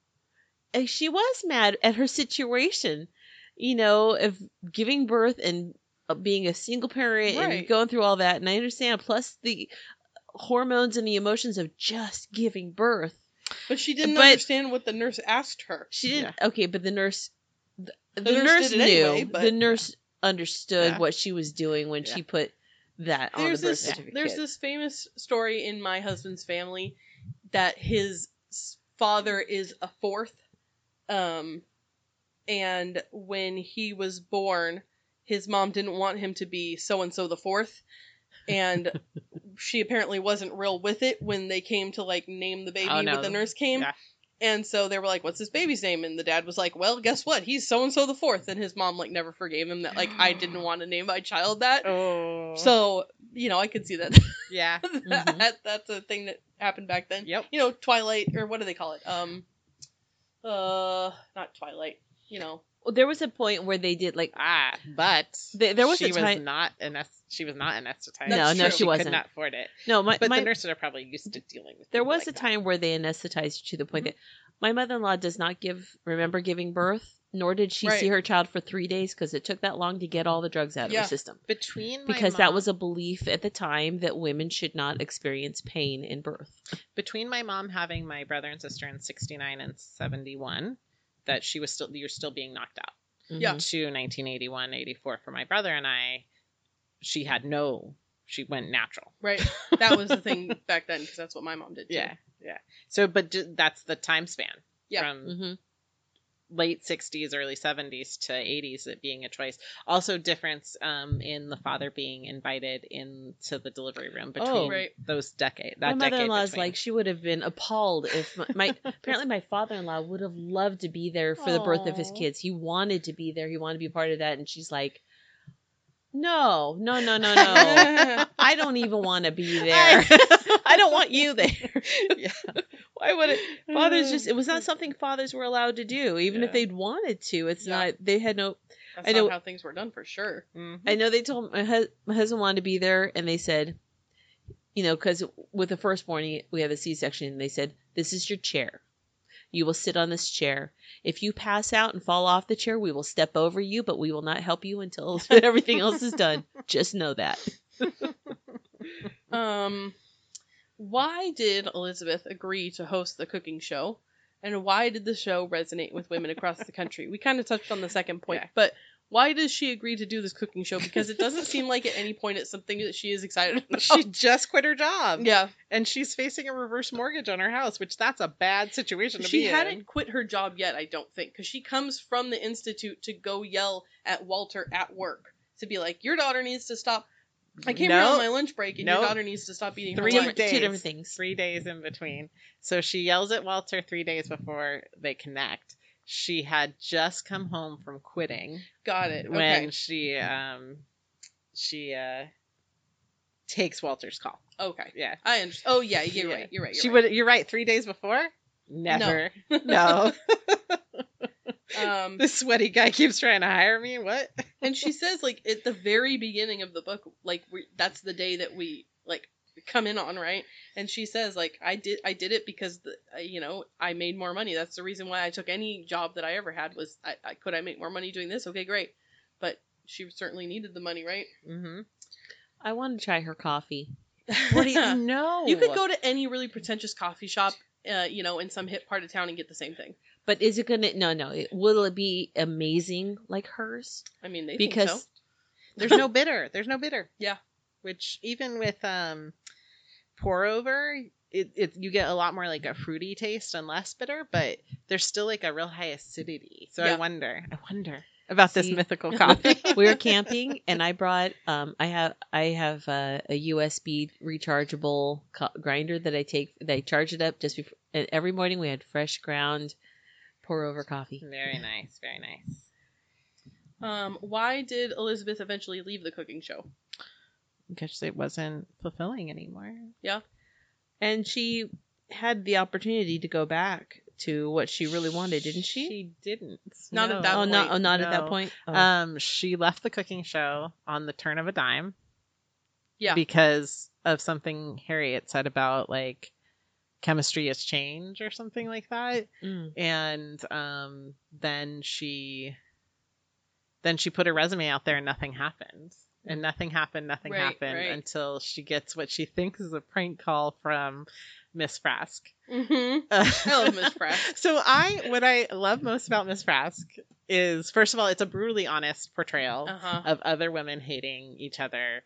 And she was mad at her situation, you know, of giving birth and being a single parent and going through all that. And I understand, plus the hormones and the emotions of just giving birth. But she didn't But- understand what the nurse asked her. She didn't. Okay, but the nurse, the, the, nurse nurse, knew. anyway, but- the nurse understood Yeah. what she was doing when Yeah. she put that on There's the birth this certificate. there's this famous story in my husband's family that his father is a fourth, um, and when he was born, his mom didn't want him to be so and so the fourth, and she apparently wasn't real with it when they came to like name the baby Oh, no. when the nurse came. Yeah. And so they were like, "What's this baby's name?" And the dad was like, "Well, guess what? He's so and so the fourth. And his mom like never forgave him that like I didn't want to name my child that. Oh. So you know, I could see that. yeah. that that's a thing that happened back then. Yep. You know, Twilight or what do they call it? Um, uh, not Twilight. You know, there was a point where they did like Ah, but There- there was she a time- was not anest- she was not anesthetized. No, no, she could wasn't. not afford it. no, my, But my the nurses are probably used to dealing with. there was like a that. time where they anesthetized you to the point Mhm. that my mother-in-law does not give remember giving birth nor did she Right. see her child for three days because it took that long to get all the drugs out of Yeah. her system between because that was a belief at the time that women should not experience pain in birth between my mom having my brother and sister in 69 and 71 that she was still you're still being knocked out Yeah. Mhm. to 1981 84 for my brother and i she had no she went natural right? That was the thing back then because that's what my mom did. Too. yeah yeah so but ju- that's the time span Yeah. from Mhm. Late 60s early 70s to 80s it being a choice also difference um, in the father being invited into the delivery room between Oh. Right. those decade my that mother-in-law is like she would have been appalled if my, my apparently my father-in-law would have loved to be there for the birth of his kids he wanted to be there he wanted to be part of that and she's like no no no no no I don't even want to be there. I don't want you there. Yeah. Why would it? Fathers just, it was not something fathers were allowed to do, even if they'd wanted to. It's Yeah. not, they had no, That's I know- how things were done for sure. Mhm. I know they told my, hus- my husband wanted to be there and they said, you know, because with the firstborn, we have a C section and they said, this is your chair. You will sit on this chair. If you pass out and fall off the chair, we will step over you, but we will not help you until everything else is done. Just know that. Um, why did Elizabeth agree to host the cooking show? And why did the show resonate with women across the country? We kind of touched on the second point, Yeah. but why does she agree to do this cooking show? Because it doesn't seem like at any point it's something that she is excited about. she just quit her job yeah, and she's facing a reverse mortgage on her house which that's a bad situation to she be hadn't quit her job yet, I don't think, because she comes from the institute to go yell at Walter at work to be like, "Your daughter needs to stop." I came here on my lunch break, and Nope. your daughter needs to stop eating her Three. Two days. different things. three days in between so she yells at walter three days before they connect she had just come home from quitting Got it. when Okay. she um she uh takes walter's call Okay. yeah I understand. Oh yeah, you're Yeah. right. You're right. You're she right. would you're right three days before never no, Um, this sweaty guy keeps trying to hire me what and she says like at the very beginning of the book, like we, that's the day that we like come in on, right? And she says like I did I did it because the, uh, you know I made more money. That's the reason why I took any job that I ever had was I, I could I make more money doing this? Okay, great. But she certainly needed the money, right? Mm-hmm. I want to try her coffee. What do you know? You could go to any really pretentious coffee shop, uh, you know, in some hip part of town and get the same thing. But is it gonna? No, no. It, will it be amazing like hers? I mean, they Because think so. There's no bitter. There's no bitter. Yeah. Which even with um pour over, it, it you get a lot more like a fruity taste and less bitter, but there's still like a real high acidity. So I wonder, I wonder about this See? mythical coffee. we were camping and I brought um I have I have uh, a USB rechargeable co- grinder that I take that I charge it up just before and every morning we had fresh ground pour over coffee. very nice, very nice. Um, why did Elizabeth eventually leave the cooking show? Because it wasn't fulfilling anymore. Yeah, and she had the opportunity to go back to what she really wanted, didn't she? She didn't. Not at that oh, not point, oh, not at that point. Oh. Um, she left the cooking show on the turn of a dime. Yeah. Because of something Harriet said about like chemistry has changed or something like that. Mm. And um then she then she put her resume out there and nothing happened. And nothing happened, nothing Right, happened right. until she gets what she thinks is a prank call from Miss Frask. Mm-hmm. I love Miss Frask. So I what I love most about Miss Frask is first of all it's a brutally honest portrayal Uh huh. of other women hating each other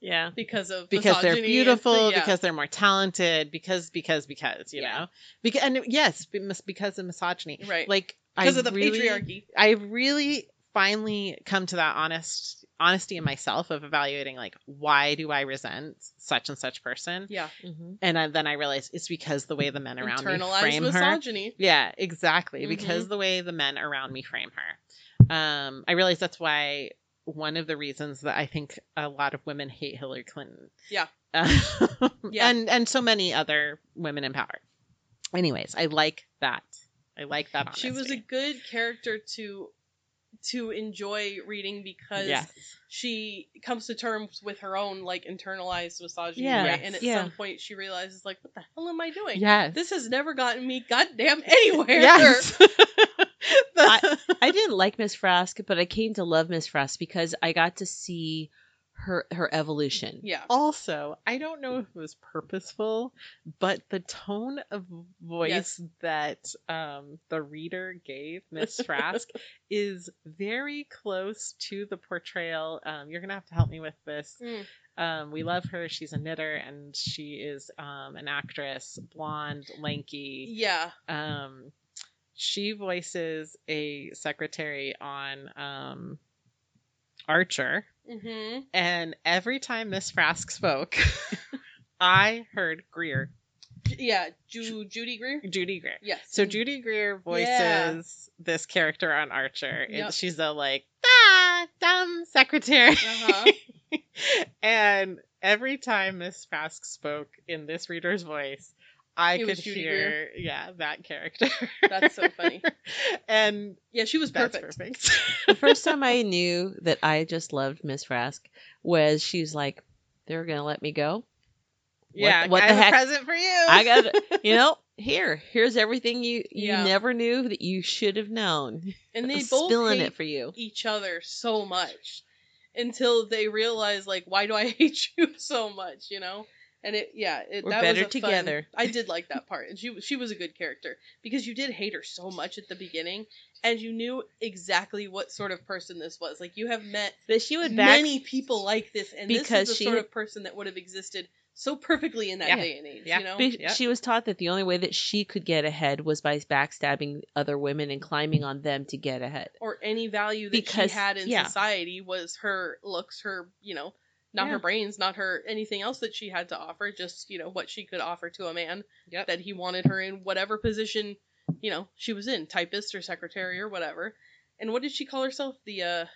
Yeah. Because of because they're beautiful, yeah. because they're more talented, because because because you Yeah. know, because and yes, because of misogyny, Right. Like because I of the really, patriarchy. I really finally come to that honest honesty in myself of evaluating like why do I resent such and such person, Yeah. hmm and I, then I realized it's because the way the men around me frame her. misogyny. Yeah, exactly. Mhm. Because the way the men around me frame her. Um, I realize that's why one of the reasons that I think a lot of women hate Hillary Clinton. Yeah. Uh, Yeah. And and so many other women in power. Anyways, I like that. I like that honesty. She was a good character to to enjoy reading because yes. she comes to terms with her own like internalized misogyny, Yeah. right? And at Yeah. some point she realizes like, what the hell am I doing? Yes. This has never gotten me goddamn anywhere. yes. I- I didn't like Miss Frask, but I came to love Miss Frask because I got to see her her evolution. yeah. also, I don't know if it was purposeful, but the tone of voice Yes. that um, the reader gave Miss Frask is very close to the portrayal. Um, you're gonna have to help me with this. Mm. Um, we love her. She's a knitter and she is um, an actress, blonde, lanky. Yeah. Um, she voices a secretary on um, Archer. Mm-hmm. And every time Miss Frask spoke, I heard Greer, Yeah. Ju- Judy Greer. Judy Greer. Yes. So Judy Greer voices Yeah. this character on Archer, and Yep. she's a like ah dumb secretary. Uh-huh. and every time Miss Frask spoke in this reader's voice, I It could was Judy hear yeah that character. That's so funny. and Yeah, she was that's perfect. perfect. The first time I knew that I just loved Miss Frask was she's like, "They're gonna let me go." yeah, what I the have heck? a present for you. I got you know here here's everything you you Yeah. never knew that you should have known. And they both spilling hate it for you. each other so much until they realize like why do I hate you so much, you know? And it yeah, it, We're that better was a fun- together. I did like that part. And she she was a good character because you did hate her so much at the beginning and you knew exactly what sort of person this was. Like you have met That she would back many people like this and this Because is the she sort of person that would have existed so perfectly in that Yeah. day and age, Yeah. you know? Be- Yep. She was taught that the only way that she could get ahead was by backstabbing other women and climbing on them to get ahead. or any value that Because- she had in yeah. society was her looks, her, you know, not Yeah. her brains, not her anything else that she had to offer, just, you know, what she could offer to a man Yep. that he wanted her in whatever position, you know, she was in, typist or secretary or whatever. And what did she call herself? The uh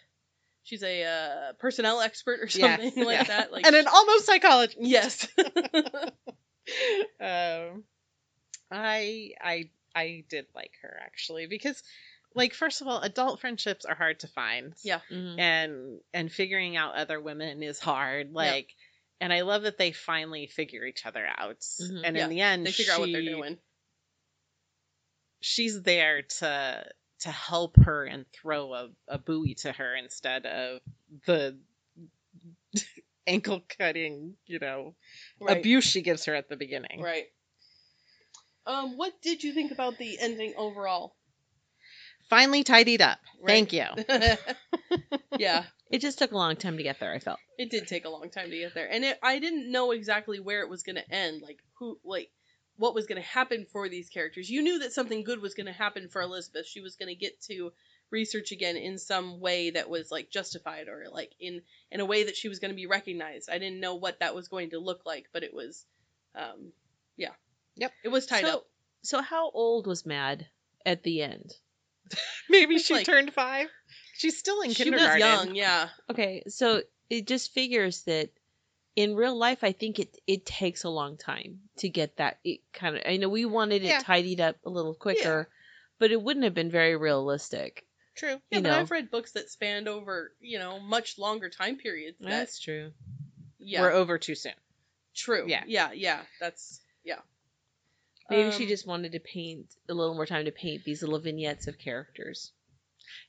she's a uh personnel expert or something like yeah. that. Like and an almost psychologist. Yes. um, I I I did like her actually because, like, first of all, adult friendships are hard to find. Yeah. Mhm. and and figuring out other women is hard. Like, and I love that they finally figure each other out. Mhm. And Yeah, in the end, They figure out what they're doing. She's there to to help her and throw a, a buoy to her instead of the ankle cutting, you know, Right. abuse she gives her at the beginning. Right. Um, what did you think about the ending overall? Finally tidied up. Thank you. yeah, It just took a long time to get there. I felt. it did take a long time to get there, and it, I didn't know exactly where it was going to end. Like who, like what was going to happen for these characters. You knew that something good was going to happen for Elizabeth. She was going to get to research again in some way that was like justified or like in in a way that she was going to be recognized. I didn't know what that was going to look like, but it was, um, yeah, Yep. it was tied so, up. So how old was Mad at the end? Maybe she like- turned five. She's still in She kindergarten. was young, yeah. Okay, so it just figures that in real life, I think it it takes a long time to get that. It kind of. I know we wanted it Yeah. tidied up a little quicker, but it wouldn't have been very realistic. True. Yeah, you but know. I've read books that spanned over, you know, much longer time periods. That, That's true. yeah, We're over too soon. true. yeah. yeah, yeah. That's yeah. Maybe she Um, just wanted to paint a little more time to paint these little vignettes of characters.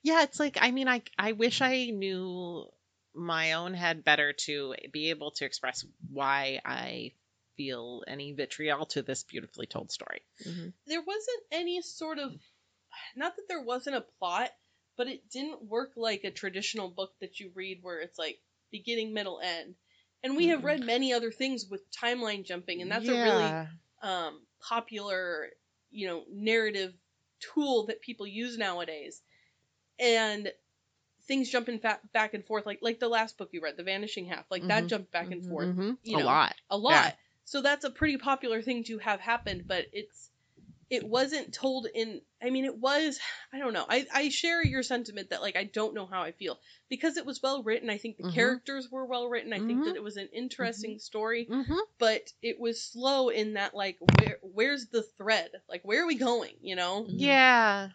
Yeah, it's like I mean, I I wish I knew my own head better to be able to express why I feel any vitriol to this beautifully told story. hmm there wasn't any sort of not that there wasn't a plot, but it didn't work like a traditional book that you read where it's like beginning, middle, end. And we have Mm-mm. read many other things with timeline jumping, and that's a really um, popular, you know, narrative tool that people use nowadays. And things jumping fa- back and forth, like like the last book you read, The Vanishing Half, like that Mhm. jumped back and Mhm. forth Mhm. you a know, lot. a lot. Yeah. So that's a pretty popular thing to have happened, but it's it wasn't told in I mean it was I don't know. I I share your sentiment that like I don't know how I feel because it was well written. I think the Mhm. characters were well written. I think Mhm. that it was an interesting story, Mm-hmm. but it was slow in that like where where's the thread? Like where are we going, you know? Mhm. Yeah.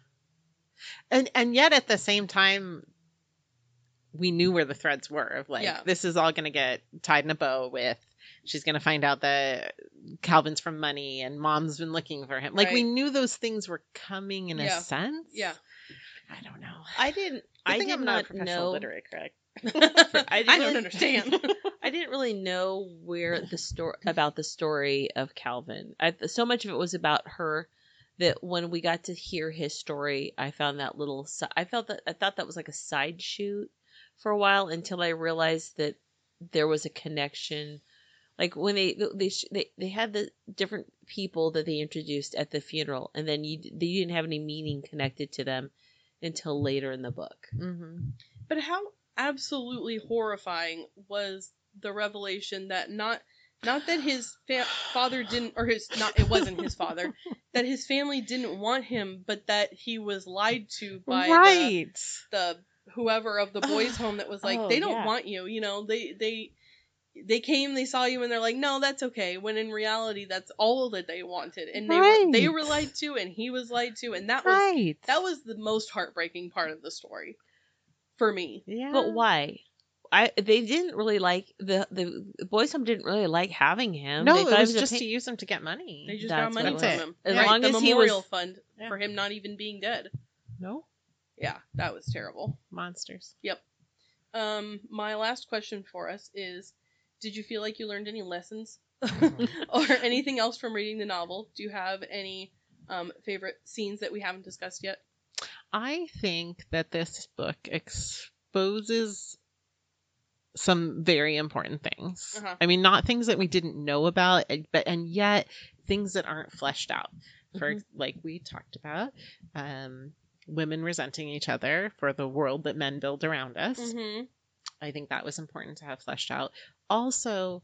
And and yet at the same time we knew where the threads were of like Yeah. this is all going to get tied in a bow with she's going to find out that Calvin's from money and mom's been looking for him. Like we knew those things were coming in Yeah. a sense. Yeah. I don't know. I didn't. I I think did I'm not a professional know. literary critic. I, I don't understand. I didn't really know where the story about the story of Calvin. I, so much of it was about her that when we got to hear his story, I found that little. I felt that I thought that was like a side shoot for a while until I realized that there was a connection. Like when they they they, they had the different people that they introduced at the funeral, and then you they didn't have any meaning connected to them until later in the book. mm-hmm. But how absolutely horrifying was the revelation that not not that his fa- father didn't or his not it wasn't his father that his family didn't want him but that he was lied to by the, the whoever of the boys home that was like Oh, they don't yeah. want you you know they they they came they saw you and they're like no that's okay when in reality that's all that they wanted and they were they were lied to and he was lied to and that was that was the most heartbreaking part of the story for me yeah. But why? I they didn't really like the the boys home didn't really like having him. No, They it thought was just pain- to use him to get money. They just That's got what money it from was. him. As Right, long the as he memorial was- fund Yeah. for him not even being dead. no Yeah, that was terrible. monsters. Yep. Um, my last question for us is: Did you feel like you learned any lessons or anything else from reading the novel? Do you have any um, favorite scenes that we haven't discussed yet? I think that this book exposes some very important things. Uh-huh. I mean, not things that we didn't know about, and- but and yet things that aren't fleshed out. For like we talked about, um, women resenting each other for the world that men build around us. Mm-hmm. I think that was important to have fleshed out. Also,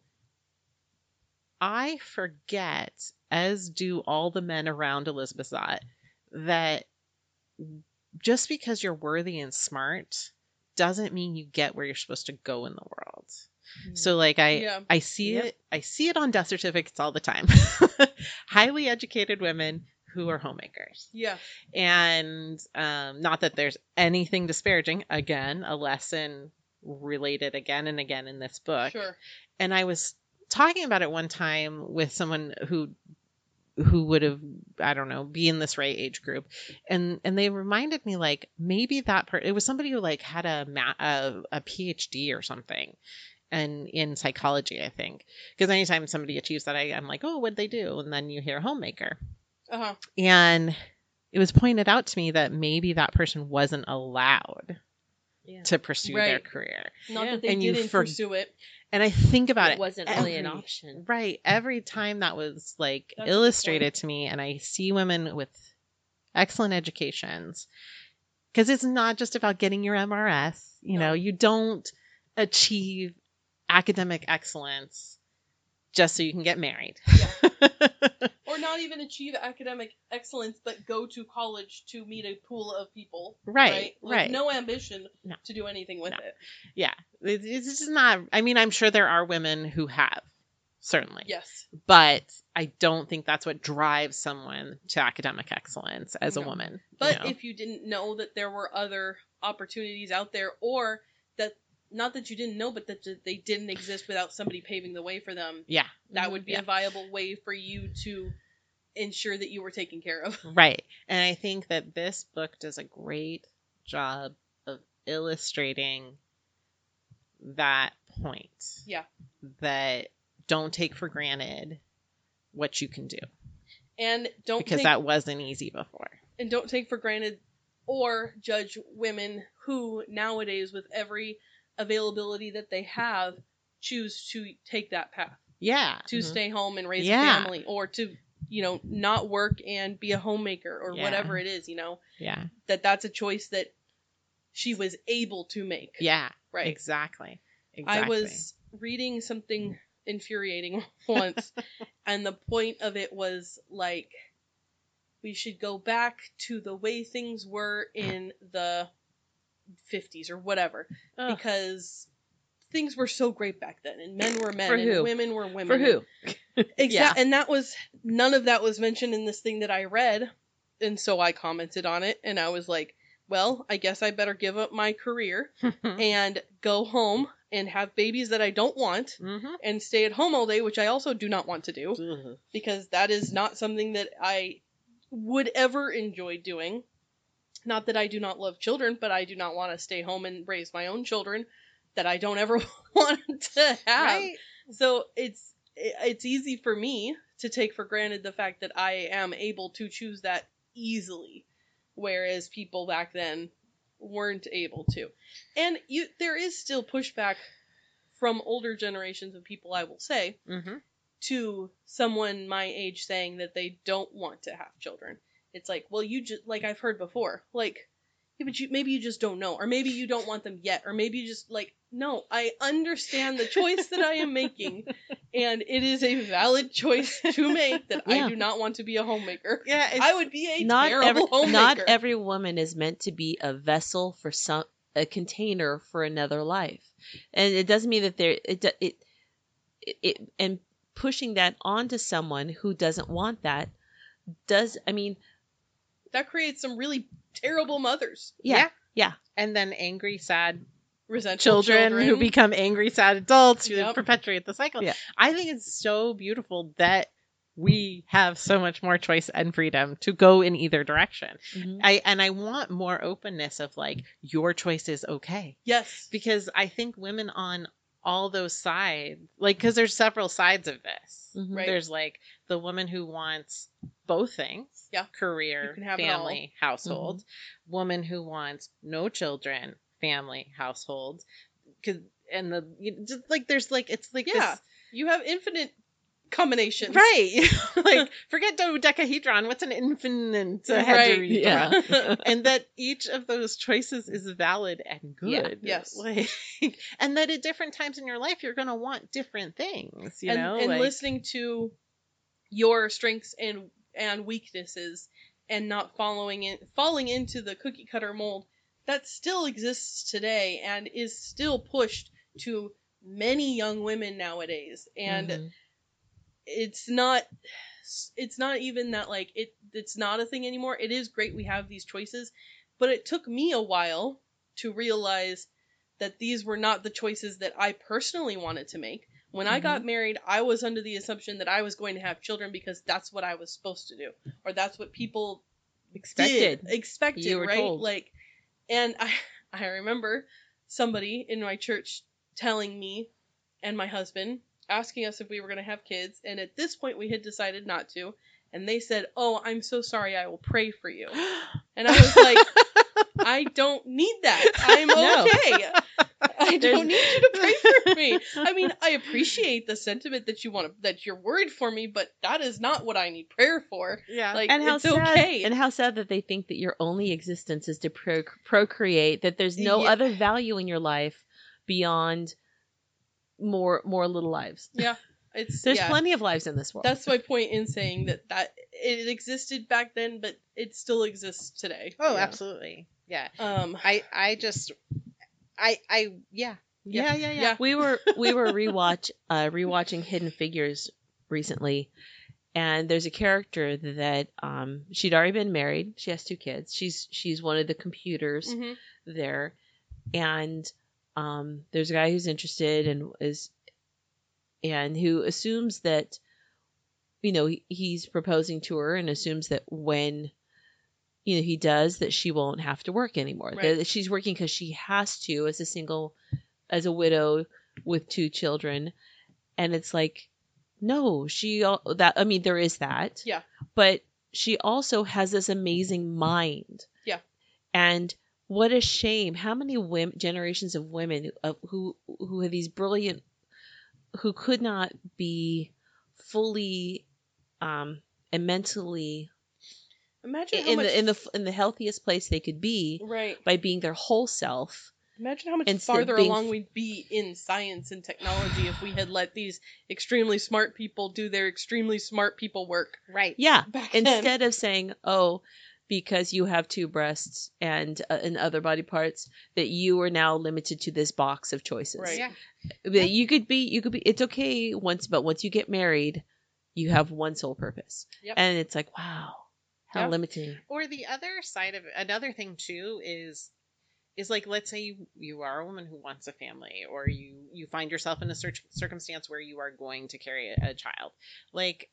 I forget, as do all the men around Elizabeth Zott, that just because you're worthy and smart doesn't mean you get where you're supposed to go in the world. So like I Yeah. I see Yep. it I see it on death certificates all the time. Highly educated women who are homemakers. Yeah. And um, not that there's anything disparaging. Again, a lesson related again and again in this book. Sure. And I was talking about it one time with someone who who would have I don't know be in this right age group, and and they reminded me like maybe that part it was somebody who like had a ma- a, a PhD or something, and in psychology I think because anytime somebody achieves that I, I'm like oh what'd they do and then you hear homemaker Uh-huh. and it was pointed out to me that maybe that person wasn't allowed Yeah. to pursue their career Not Yeah. that they And you didn't for- pursue it. and I think about it it wasn't really an option. Right. Every time that was like That's illustrated to me, and I see women with excellent educations, because it's not just about getting your MRS. You know, you don't achieve academic excellence just so you can get married. Or not even achieve academic excellence, but go to college to meet a pool of people. right. Like, Right. no ambition No. to do anything with No. it. Yeah. It- It's just not. I mean, I'm sure there are women who have, certainly. Yes. But I don't think that's what drives someone to academic excellence as a No. woman. you But know? if you didn't know that there were other opportunities out there, or not that you didn't know, but that they didn't exist without somebody paving the way for them, yeah. that would be Yeah. a viable way for you to ensure that you were taken care of. Right. And I think that this book does a great job of illustrating that point. Yeah. That don't take for granted what you can do And don't because take, that wasn't easy before. and don't take for granted or judge women who nowadays with every availability that they have choose to take that path Yeah. to Mhm. stay home and raise Yeah. a family or to you know not work and be a homemaker or Yeah. whatever it is you know Yeah. that that's a choice that she was able to make Yeah. right Exactly. Exactly. I was reading something infuriating once, and the point of it was like we should go back to the way things were in the 50s or whatever, Ugh. because things were so great back then, and men were men, For and who? women were women. For who? Exactly. Yeah. And that was none of that was mentioned in this thing that I read. And so I commented on it and I was like, well, I guess I better give up my career and go home and have babies that I don't want mm-hmm. and stay at home all day, which I also do not want to do because that is not something that I would ever enjoy doing. Not that I do not love children, but I do not want to stay home and raise my own children that I don't ever want to have. Right. So it's it's easy for me to take for granted the fact that I am able to choose that easily, whereas people back then weren't able to. And you there is still pushback from older generations of people, I will say, Mm-hmm. to someone my age saying that they don't want to have children. It's like, well, you just like I've heard before, like, yeah, but you maybe you just don't know, or maybe you don't want them yet, or maybe you just like, no, I understand the choice that I am making, and it is a valid choice to make that Yeah. I do not want to be a homemaker. Yeah. It's, I would be a not terrible every homemaker. not every woman is meant to be a vessel for some a container for another life and it doesn't mean that there it it it, it and pushing that onto someone who doesn't want that does i mean that creates some really terrible mothers, yeah Yeah. and then angry, sad resentful children, who become angry, sad adults who Yep. perpetuate the cycle. Yeah. I think it's so beautiful that we have so much more choice and freedom to go in either direction. Mhm. I and I want more openness of like your choice is okay yes, because I think women on all those sides, like because there's several sides of this. Mhm. Right. There's like the woman who wants both things. Yeah. Career, You can have it all. family, household. Woman who wants no children, family, household. Cause and the you know, just like there's like it's like Yeah. this you have infinite combinations, right. like forget dodecahedron. What's an infinite uh, Right. yeah and that each of those choices is valid and Yeah. good. Yes. Like, and that at different times in your life, you're going to want different things, you and, know? and like, listening to your strengths and and weaknesses and not following in, falling into the cookie cutter mold that still exists today and is still pushed to many young women nowadays. And Mhm. it's not it's not even that like it it's not a thing anymore. It is great we have these choices but it took me a while to realize that these were not the choices that I personally wanted to make When I mm-hmm. got married, I was under the assumption that I was going to have children because that's what I was supposed to do, or that's what people Expected. did, expected, right? told. Like, and I I remember somebody in my church telling me and my husband asking us if we were going to have kids, and at this point we had decided not to, and they said, "Oh, I'm so sorry. I will pray for you," and I was like. I don't need that. I'm No. okay. I don't need you to pray for me. I mean, I appreciate the sentiment that you want to, that you're worried for me, but that is not what I need prayer for. Yeah. Like, and how it's sad okay. and how sad that they think that your only existence is to pro- procreate that there's no Yeah. other value in your life beyond more more little lives yeah, it's there's yeah. plenty of lives in this world That's my point in saying that that it existed back then, but it still exists today. oh, Yeah. absolutely. Yeah. Um, I I just I I yeah. Yeah, yeah, yeah. Yeah. we were we were rewatch uh rewatching hidden figures recently and there's a character that um she'd already been married she has two kids she's she's one of the computers mhm. there and um there's a guy who's interested and is and who assumes that you know he's proposing to her and assumes that when you know he does that she won't have to work anymore Right. that she's working because she has to as a single as a widow with two children and it's like no she that i mean there is that Yeah. but she also has this amazing mind Yeah. and what a shame how many women generations of women uh, who who have these brilliant who could not be fully um and mentally Imagine how in much the in the in the healthiest place they could be right. by being their whole self Imagine how much farther being- along we'd be in science and technology if we had let these extremely smart people do their extremely smart people work Right. yeah back then. instead of saying oh because you have two breasts and uh, and other body parts that you are now limited to this box of choices Right. Yeah. that you could be you could be it's okay once but once you get married you have one sole purpose Yep. and it's like wow how Yeah. limiting Or the other side of it, another thing too is is like let's say you, you are a woman who wants a family or you you find yourself in a cir- circumstance where you are going to carry a, a child. Like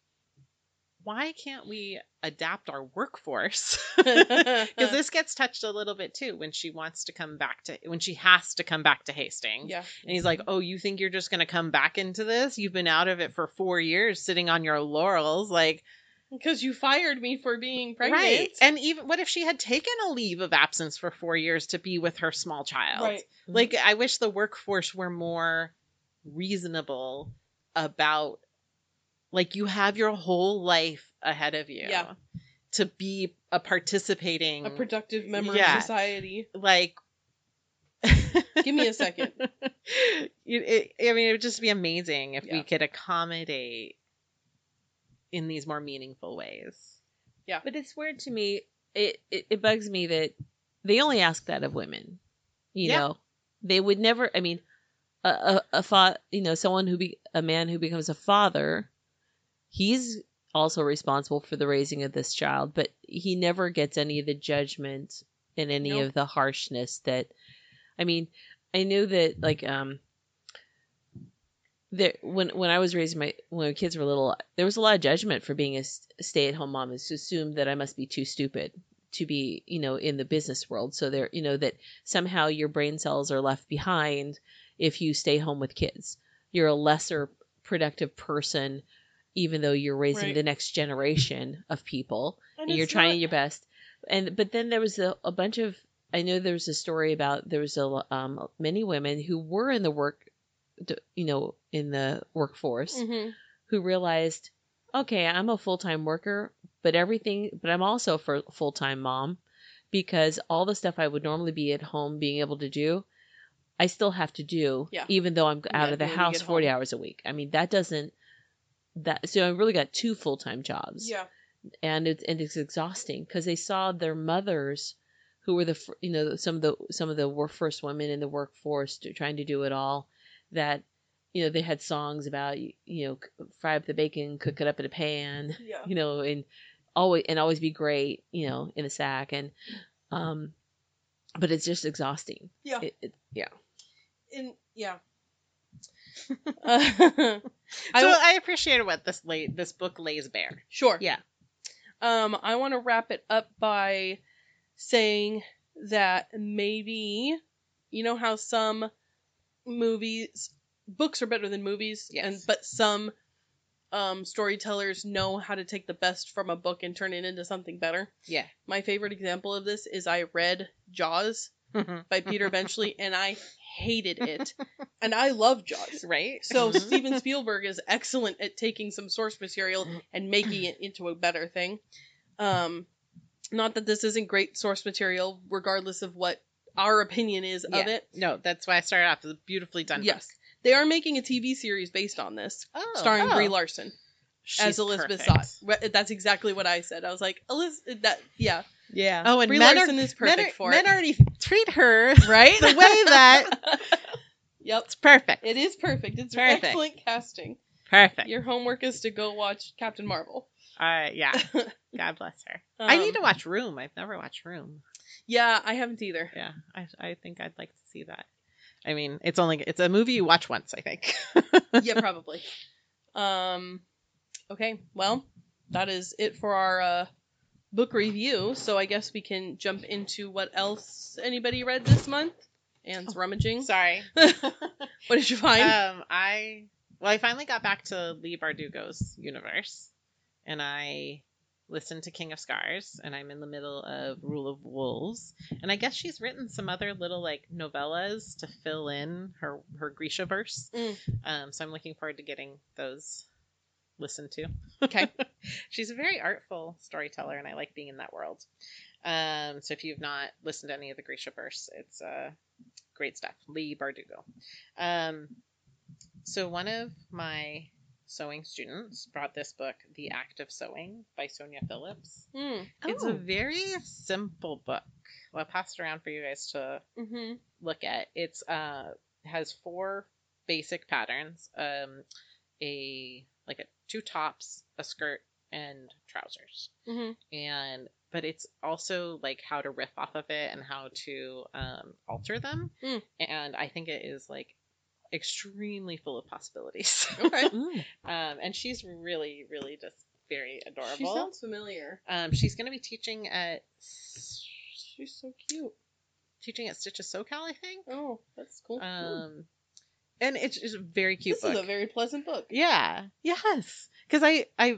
why can't we adapt our workforce? Because this gets touched a little bit too when she wants to come back to when she has to come back to Hastings. yeah And he's like, "Oh, you think you're just going to come back into this? You've been out of it for 4 years sitting on your laurels like because you fired me for being pregnant Right. And even what if she had taken a leave of absence for 4 years to be with her small child? right mm-hmm. Like I wish the workforce were more reasonable about like you have your whole life ahead of you. Yeah. To be a participating a productive member Yeah. of society like Give me a second. You- it- I mean, it would just be amazing if we could accommodate in these more meaningful ways. Yeah. But it's weird to me. It, it it bugs me that they only ask that of women. You Yeah. know, they would never. I mean, a a, a fa- you know, someone who be a man who becomes a father, he's also responsible for the raising of this child, but he never gets any of the judgment and any Nope. of the harshness that. I mean, I knew that like um. There, when when I was raising my when my kids were little, there was a lot of judgment for being a stay at home mom. It's assumed that I must be too stupid to be, you know, in the business world. So there, you know, that somehow your brain cells are left behind if you stay home with kids. You're a lesser productive person, even though you're raising Right. the next generation of people And and you're trying not- your best. And but then there was a, a bunch of I know there was a story about there was a um many women who were in the work, you know, in the workforce Mhm. who realized, okay, I'm a full time worker, but everything, but I'm also a full time mom because all the stuff I would normally be at home being able to do, I still have to do, Yeah. even though I'm out Yeah, of the house 40 home. hours a week. I mean, that doesn't, that, so I really got two full time jobs yeah and it's and it's exhausting because they saw their mothers who were the you know some of the some of the first women in the workforce to, trying to do it all that you know they had songs about you you know fry up the bacon cook it up in a pan yeah you know and always and always be great you know in a sack and um but it's just exhausting yeah it, it, yeah and yeah Uh, so I I, w- appreciate what this lay, this book lays bare. sure. Yeah. Um, I want to wrap it up by saying that maybe you know how some movies books are better than movies Yes. and but some um storytellers know how to take the best from a book and turn it into something better. Yeah. My favorite example of this is I read Jaws by Peter Benchley and I hated it. and I love Jaws. right? So Mhm. Steven Spielberg is excellent at taking some source material and making it into a better thing. Um, not that this isn't great source material, regardless of what our opinion is of it. no, that's why I started off with a beautifully done Yes, book. they are making a TV series based on this, Oh, starring oh. Brie Larson as Elizabeth. Zott. That's exactly what I said. I was like, Elizabeth, that yeah, Yeah. Oh, and Brie men Larson are, is perfect men, are, for men it, already treat her right? the way that yep, it's perfect. it is perfect. It's Perfect. excellent casting. perfect. Your homework is to go watch Captain Marvel. Uh, yeah. God bless her. I need Um, to watch Room. I've never watched Room. Yeah, I haven't either. Yeah, I, I think I'd like to see that. I mean, it's only it's a movie you watch once. I think. yeah, probably. Um, okay, well, that is it for our uh, book review. So I guess we can jump into what else anybody read this month. Anne's rummaging. Sorry. What did you find? um, I well, I finally got back to Leigh Bardugo's universe, and I listened to King of Scars, and I'm in the middle of Rule of Wolves, and I guess she's written some other little like novellas to fill in her her Grisha verse. Mm. Um, so I'm looking forward to getting those listened to. Okay. she's a very artful storyteller, and I like being in that world. Um, so if you've not listened to any of the Grisha verse, it's uh, great stuff. Leigh Bardugo. Um, so one of my sewing students brought this book, The Act of Sewing by Sonya Phillips. It's Oh. a very simple book. I'll pass it around for you guys to Mm-hmm. look at. It's uh has four basic patterns. Um a like a two tops, a skirt, and trousers. Mm-hmm. And but it's also like how to riff off of it and how to um alter them. Mm. And I think it is like extremely full of possibilities. Okay. Mm. um and she's really, really just very adorable. She sounds familiar. um she's gonna be teaching at She's so cute. teaching at Stitches SoCal, I think. Oh, that's cool. Um, and it's just a very cute this book. is a very pleasant book. yeah, yes, because I I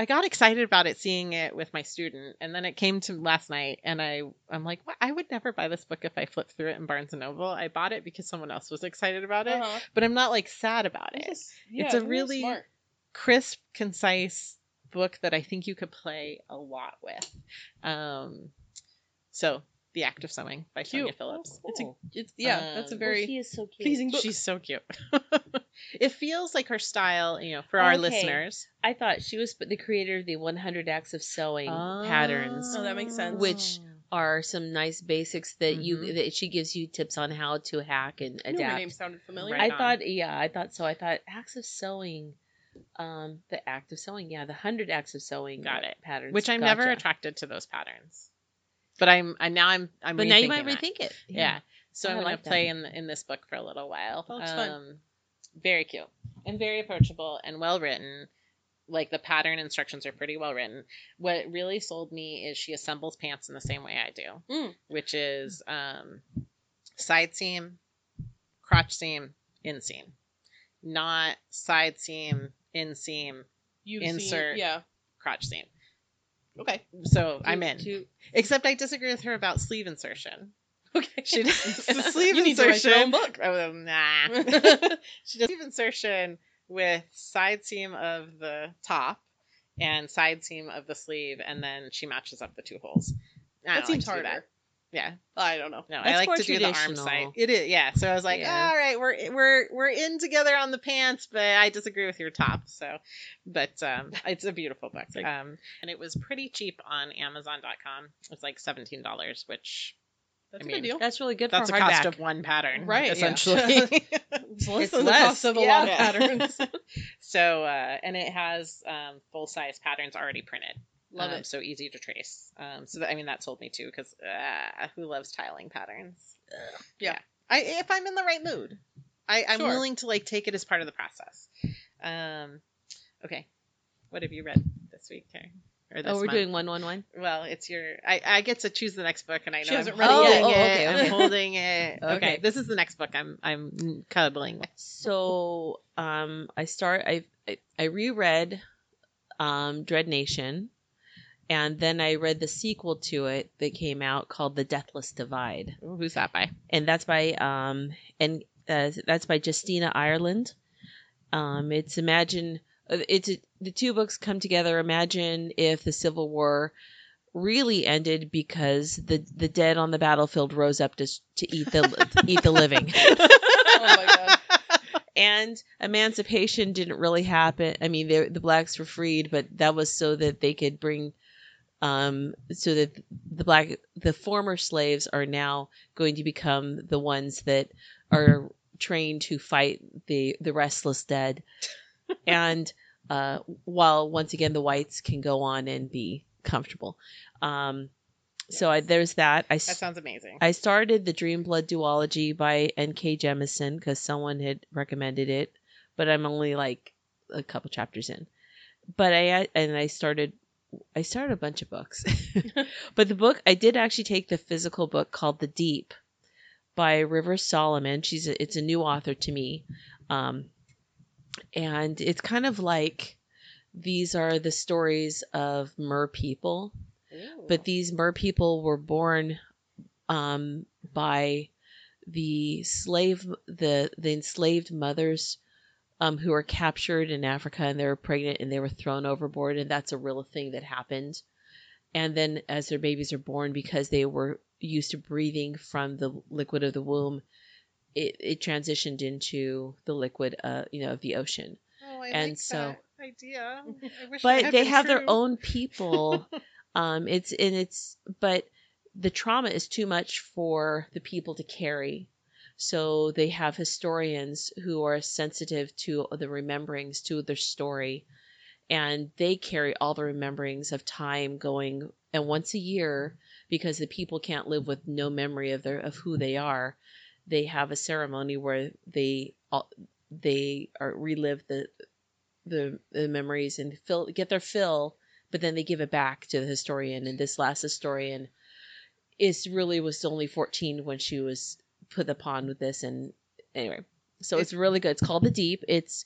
I got excited about it seeing it with my student, and then it came to last night, and I I'm like, what? I would never buy this book if I flipped through it in Barnes and Noble. I bought it because someone else was excited about it, Uh-huh. but I'm not like sad about it. Is- yeah, It's a real really- smart. Crisp, concise book that I think you could play a lot with. Um, so the Act of Sewing by Sonya Cute. Phillips. It's a, it's yeah, that's a Um, very she is so cute. pleasing book. She's so cute. it feels like her style, you know, for our Okay. listeners. I thought she was the creator of the 100 Acts of Sewing patterns. Oh, that makes sense. Which Are some nice basics that you Mhm. that she gives you tips on how to hack and adapt. knew her adapt. name sounded familiar. Right I on. thought, yeah, I thought so. I thought acts of sewing, um, the act of sewing, yeah, the hundred acts of sewing, Got it. patterns, which I'm never attracted to those patterns. But I'm I now I'm I'm But now you might rethink it. Yeah. So Oh, I'm gonna that. play in in this book for a little while. Looks fun. um, Very cute and very approachable and well written. Like the pattern instructions are pretty well written. What really sold me is she assembles pants in the same way I do, Mm. which is um, side seam, crotch seam, inseam, not side seam, inseam, You've Insert. Yeah. crotch seam. Okay. So I'm in. Except I disagree with her about sleeve insertion. Okay. She does the sleeve you need to write your own insertion. book. Oh, nah. she does sleeve insertion with side seam of the top and side seam of the sleeve, and then she matches up the two holes. I That seems like harder. that. Yeah, I don't know. no, I like to do the arm side. It is, yeah. So I was like, Yeah. all right, we're we're we're in together on the pants, but I disagree with your top. So, but um, it's a beautiful book. Um, and it was pretty cheap on Amazon.com. It was like seventeen dollars, which That's I a mean, good deal. that's really good that's for a cost of one pattern, Right, yeah. Essentially. It's less It's than the cost of a yeah. lot of patterns. so, uh, and it has um, full size patterns already printed. Love um, it. So easy to trace. Um, so that, I mean, that sold me too because uh, who loves tiling patterns? Yeah. I if I'm in the right mood, I, I'm Sure. willing to like take it as part of the process. Um, okay, what have you read this week, Karen? Or this Oh, we're month? doing one, one, one. Well, it's your. I, I get to choose the next book, and I know She hasn't I'm read it holding yet. Oh, it. okay, I'm holding it. Okay. Okay. this is the next book. I'm I'm cuddling. So, um, I start. I I, I reread, um, Dread Nation, and then I read the sequel to it that came out called The Deathless Divide. Ooh, who's that by? and that's by um and uh, that's by Justina Ireland. Um, it's imagine uh, it's the two books come together. Imagine if the Civil War really ended because the the dead on the battlefield rose up to to eat the to eat the living, Oh my god. and emancipation didn't really happen. I mean, they- the blacks were freed, but that was so that they could bring. Um, so that the black, the former slaves are now going to become the ones that are trained to fight the the restless dead, and uh, while once again the whites can go on and be comfortable. Um, so I, there's that. I That sounds amazing. I started the Dream Blood duology by N.K. Jemisin because someone had recommended it, but I'm only like a couple chapters in. But I and I started I started a bunch of books, but the book I did actually take the physical book called The Deep by River Solomon. She's a, it's a new author to me, um, and it's kind of like these are the stories of mer people Ooh. but these mer people were born um, by the slave the the enslaved mothers um, who were captured in Africa and they were pregnant and they were thrown overboard and that's a real thing that happened. And then as their babies are born, because they were used to breathing from the liquid of the womb, it, it transitioned into the liquid, uh, you know, of the ocean. oh, I and like so- idea. But they have their own people um it's and it's but the trauma is too much for the people to carry so they have historians who are sensitive to the rememberings to their story and they carry all the rememberings of time going and once a year because the people can't live with no memory of their of who they are they have a ceremony where they they are relive the the, the memories and fill get their fill but then they give it back to the historian. And this last historian is really was only 14 when she was put the upon with this and anyway so it's really good. It's called the deep. It's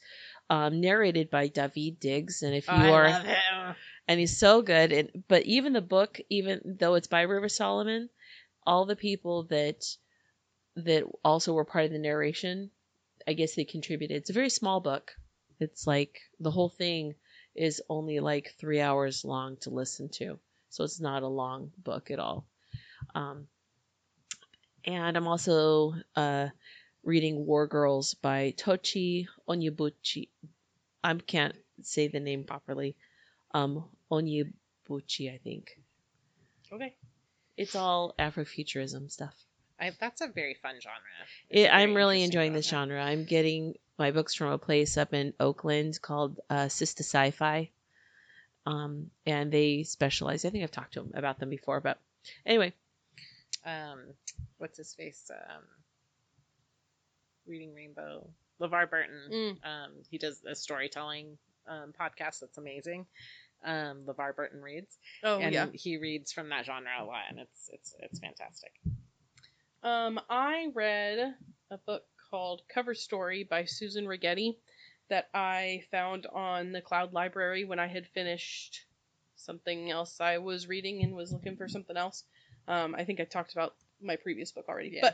um, narrated by Daveed Diggs and if you Oh, I are love him. and he's so good and but even the book even though it's by river solomon all the people that that also were part of the narration i guess they contributed. It's a very small book. It's like the whole thing is only like three hours long to listen to. So it's not a long book at all. Um, and i'm also uh, reading war girls by tochi onyebuchi i can't say the name properly um, onyebuchi i think Okay. it's all afrofuturism stuff I, that's a very fun genre. It, I'm really enjoying this genre. I'm getting my books from a place up in Oakland called uh, Sistah Scifi, um, and they specialize. I think I've talked to them about them before, but anyway, Um, what's his face? Um, Reading Rainbow. LeVar Burton. Mm. Um, he does a storytelling um, podcast that's amazing. Um, LeVar Burton reads, Oh and yeah. he reads from that genre a lot, and it's it's it's fantastic. Um, I read a book called Cover Story by Susan Rigetti that I found on the Cloud Library when I had finished something else I was reading and was looking for something else. Um, I think I talked about my previous book already, Yeah.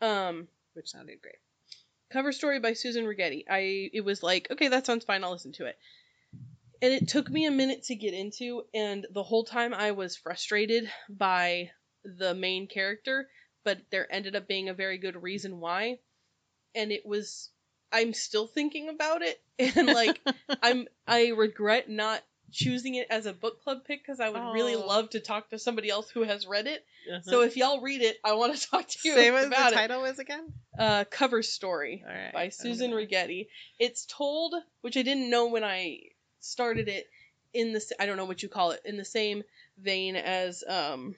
but um, Which sounded great. Cover Story by Susan Rigetti. I it was like, okay, that sounds fine. I'll listen to it. And it took me a minute to get into, and the whole time I was frustrated by the main character, but there ended up being a very good reason why. And it was I'm still thinking about it and like I'm I regret not choosing it as a book club pick because I would really Oh. love to talk to somebody else who has read it. Uh-huh. So if y'all read it, I want to talk to you what about the it. title is again. Uh, cover story right. by Susan gonna- Rigetti. It's told, which I didn't know when I started it, in the I don't know what you call it, in the same vein as um,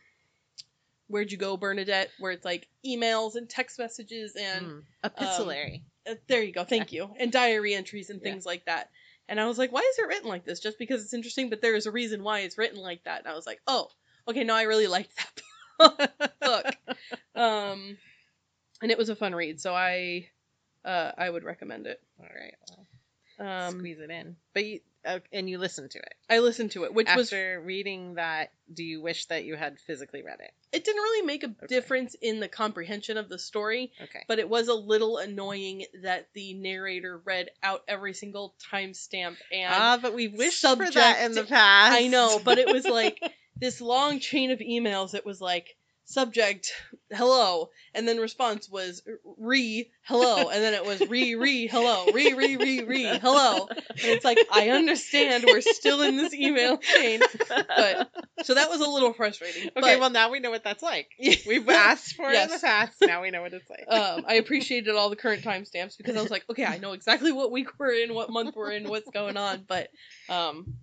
Where'd You Go, Bernadette, where it's like emails and text messages and Mm, epistolary. Uh, there you go. Thank you. And diary entries and Yeah. things like that. And I was like, why is it written like this? Just because it's interesting, but there is a reason why it's written like that. And I was like, oh, okay, no, I really liked that book. Um, and it was a fun read, so I, uh, I would recommend it. All right, well, Um, squeeze it in. But you uh, and you listened to it I listened to it, which was after reading that. Do you wish that you had physically read it? it didn't really make a difference in the comprehension of the story, Okay. but it was a little annoying that the narrator read out every single timestamp and Ah, but we wished for subject- that in the past. I know, but it was like this long chain of emails. It was like subject hello, and then response was re hello, and then it was re re hello, re re re re hello, and it's like I understand we're still in this email chain, but so that was a little frustrating. okay, but, well now we know what that's like. We've asked for it in the past. Now we know what it's like. um, I appreciated all the current timestamps because I was like, okay, I know exactly what week we're in, what month we're in, what's going on, but um,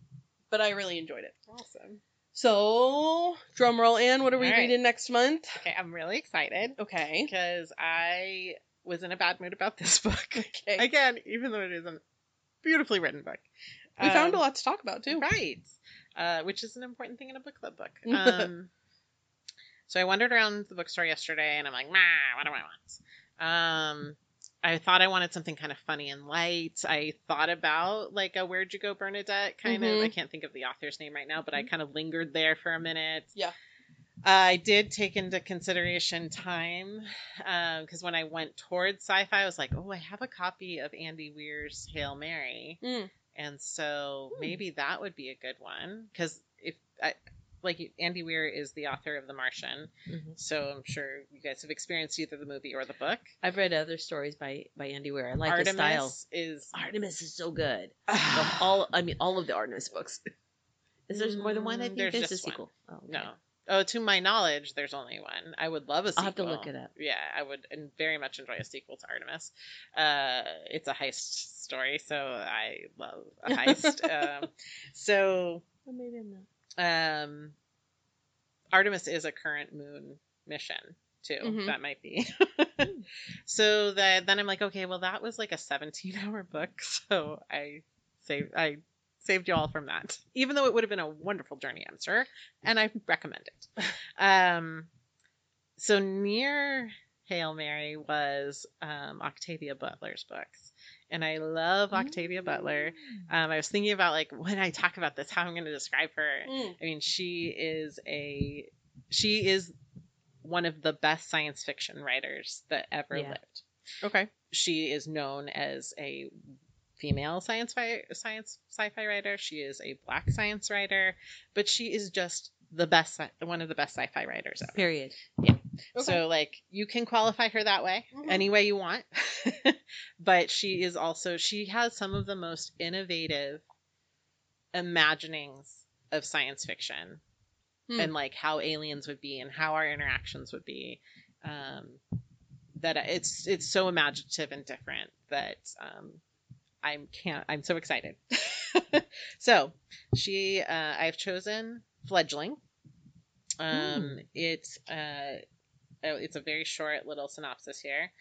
but I really enjoyed it. awesome. So, drum roll, Anne. What are we All right. reading next month? Okay, I'm really excited Okay. because I was in a bad mood about this book. Okay. Again, even though it is a beautifully written book. we found a Um, lot to talk about too. Right. Uh, which is an important thing in a book club book. Um, so I wandered around the bookstore yesterday and I'm like, nah, what do I want? Um, I thought I wanted something kind of funny and light. I thought about like a Where'd You Go, Bernadette kind of. Mhm. I can't think of the author's name right now, but I kind of lingered there for a minute. Yeah. I did take into consideration time because when I went towards sci fi, I was like, oh, I have a copy of Andy Weir's Hail Mary. Mm. And so Hmm. maybe that would be a good one because if I like Andy Weir is the author of The Martian, Mhm. so I'm sure you guys have experienced either the movie or the book. I've read other stories by by Andy Weir. I like Artemis his style. is Artemis is so good. All, I mean, all of the Artemis books. Is there more than one? I Mm, think there's there's, a sequel. Oh, okay. no. Oh, to my knowledge, there's only one. I would love a sequel. I'll have to look it up. Yeah, I would and very much enjoy a sequel to Artemis. Uh, it's a heist story, so I love a heist. um, so Oh, maybe I'm not. Um Artemis is a current moon mission too. Mhm. That might be. so that then I'm like, okay, well that was like a 17 hour book, so I saved I saved you all from that. Even though it would have been a wonderful journey, I'm sure, and I recommend it. um so near Hail Mary was um, Octavia Butler's books. And I love Octavia Butler. Um, I was thinking about like when I talk about this, how I'm going to describe her. Mm. I mean, she is a she is one of the best science fiction writers that ever Yeah. lived. Okay. She is known as a female science fi- science sci-fi writer. She is a black science writer, but she is just the best one of the best sci-fi writers ever. Period. Okay. So like you can qualify her that way, Mhm. any way you want. but she is also she has some of the most innovative imaginings of science fiction Hmm. and like how aliens would be and how our interactions would be. Um, that it's it's so imaginative and different that um, I can't. I'm so excited. so she, uh, I've chosen fledgling. Um, it's uh, Oh, it's a very short little synopsis here.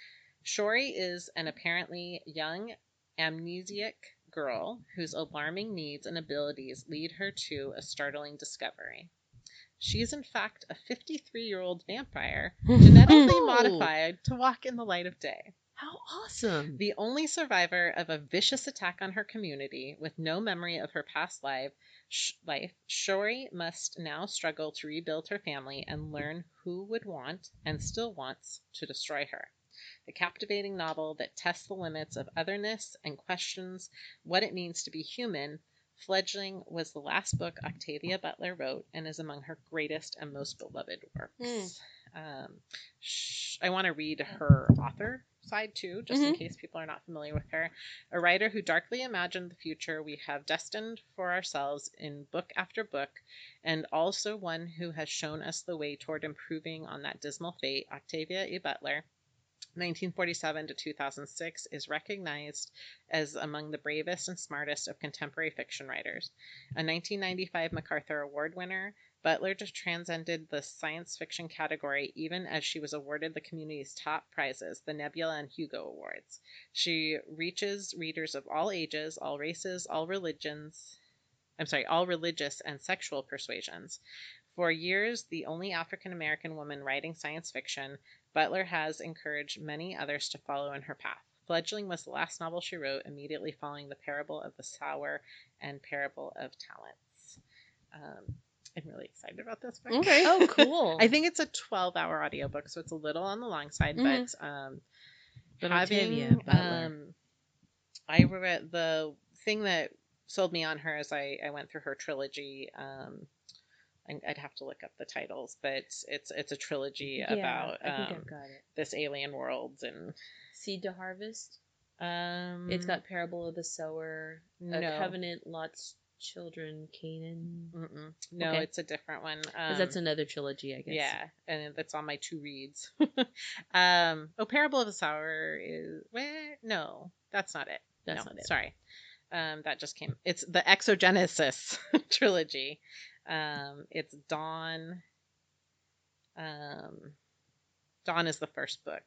Shori is an apparently young amnesiac girl whose alarming needs and abilities lead her to a startling discovery. She is, in fact, a 53 year old vampire genetically Oh. modified to walk in the light of day. How awesome! The only survivor of a vicious attack on her community with no memory of her past life, life, Shori must now struggle to rebuild her family and learn who would want and still wants to destroy her. A captivating novel that tests the limits of otherness and questions what it means to be human. Fledgling was the last book Octavia Butler wrote and is among her greatest and most beloved works. Um, sh- I want to read her author side too, just in Mhm. case people are not familiar with her. A writer who darkly imagined the future we have destined for ourselves in book after book, and also one who has shown us the way toward improving on that dismal fate, Octavia E. Butler. 1947 to 2006 is recognized as among the bravest and smartest of contemporary fiction writers. A 1995 MacArthur Award winner, Butler transcended the science fiction category even as she was awarded the community's top prizes, the Nebula and Hugo Awards. She reaches readers of all ages, all races, all religions. I'm sorry, all religious and sexual persuasions. For years, the only African American woman writing science fiction, Butler has encouraged many others to follow in her path. Fledgling was the last novel she wrote, immediately following The Parable of the Sower and Parable of Talents. Um, I'm really excited about this book. Okay. Oh, cool. I think it's a 12 hour audiobook, so it's a little on the long side, Mhm. but um, But having, um, I read the thing that sold me on her is I, I went through her trilogy. Um, I'd have to look up the titles, but it's it's a trilogy Yeah, about um, I've got it. this alien world and Seed to Harvest. um, It's got Parable of the Sower, a no, Covenant, Lot's Children, Canaan. Mm-mm. no, Okay. it's a different one. Um, that's another trilogy, I guess. Yeah, and that's on my two reads. um, oh, Parable of the Sower is where? No, that's not it. That's no, not it. Sorry, um, that just came. It's the Xenogenesis trilogy. Um, it's Dawn. Um, Dawn is the first book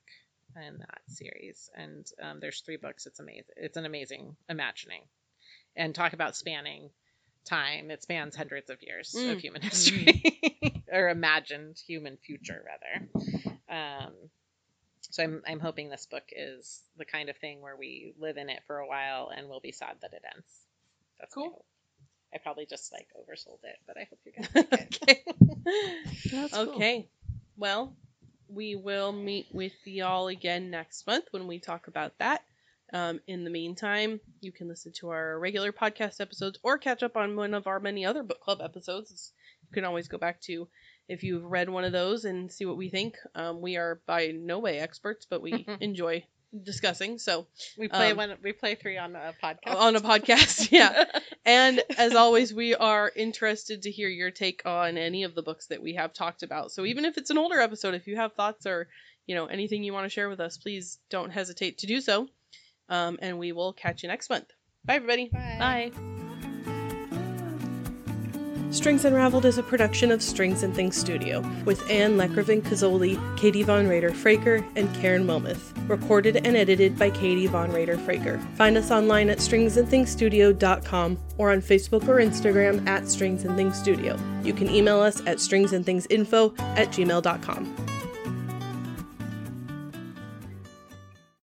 in that series, and um, there's three books. It's amazing. It's an amazing imagining, and talk about spanning time. It spans hundreds of years Mm. of human history, or imagined human future, rather. Um, so I'm I'm hoping this book is the kind of thing where we live in it for a while and we'll be sad that it ends. That's Cool. I probably just like oversold it, but I hope you guys like it. okay. That's cool. Okay. Well, we will meet with y'all again next month when we talk about that. Um, in the meantime, you can listen to our regular podcast episodes or catch up on one of our many other book club episodes. You can always go back to if you've read one of those and see what we think. Um, we are by no way experts, but we enjoy discussing. So We play Um, one. We play three on a podcast. on a podcast, yeah. And as always, we are interested to hear your take on any of the books that we have talked about. So even if it's an older episode, if you have thoughts or you know anything you want to share with us, please don't hesitate to do so. Um, and we will catch you next month. Bye, everybody. Bye. Strings Unraveled is a production of Strings and Things Studio with Anne Lekravin Kazoli, Katie Von Rader Fraker, and Karen Wilmoth. Recorded and edited by Katie Von Rader Fraker. Find us online at stringsandthingsstudio.com or on Facebook or Instagram at Strings and Things Studio. You can email us at stringsandthingsinfo at gmail.com.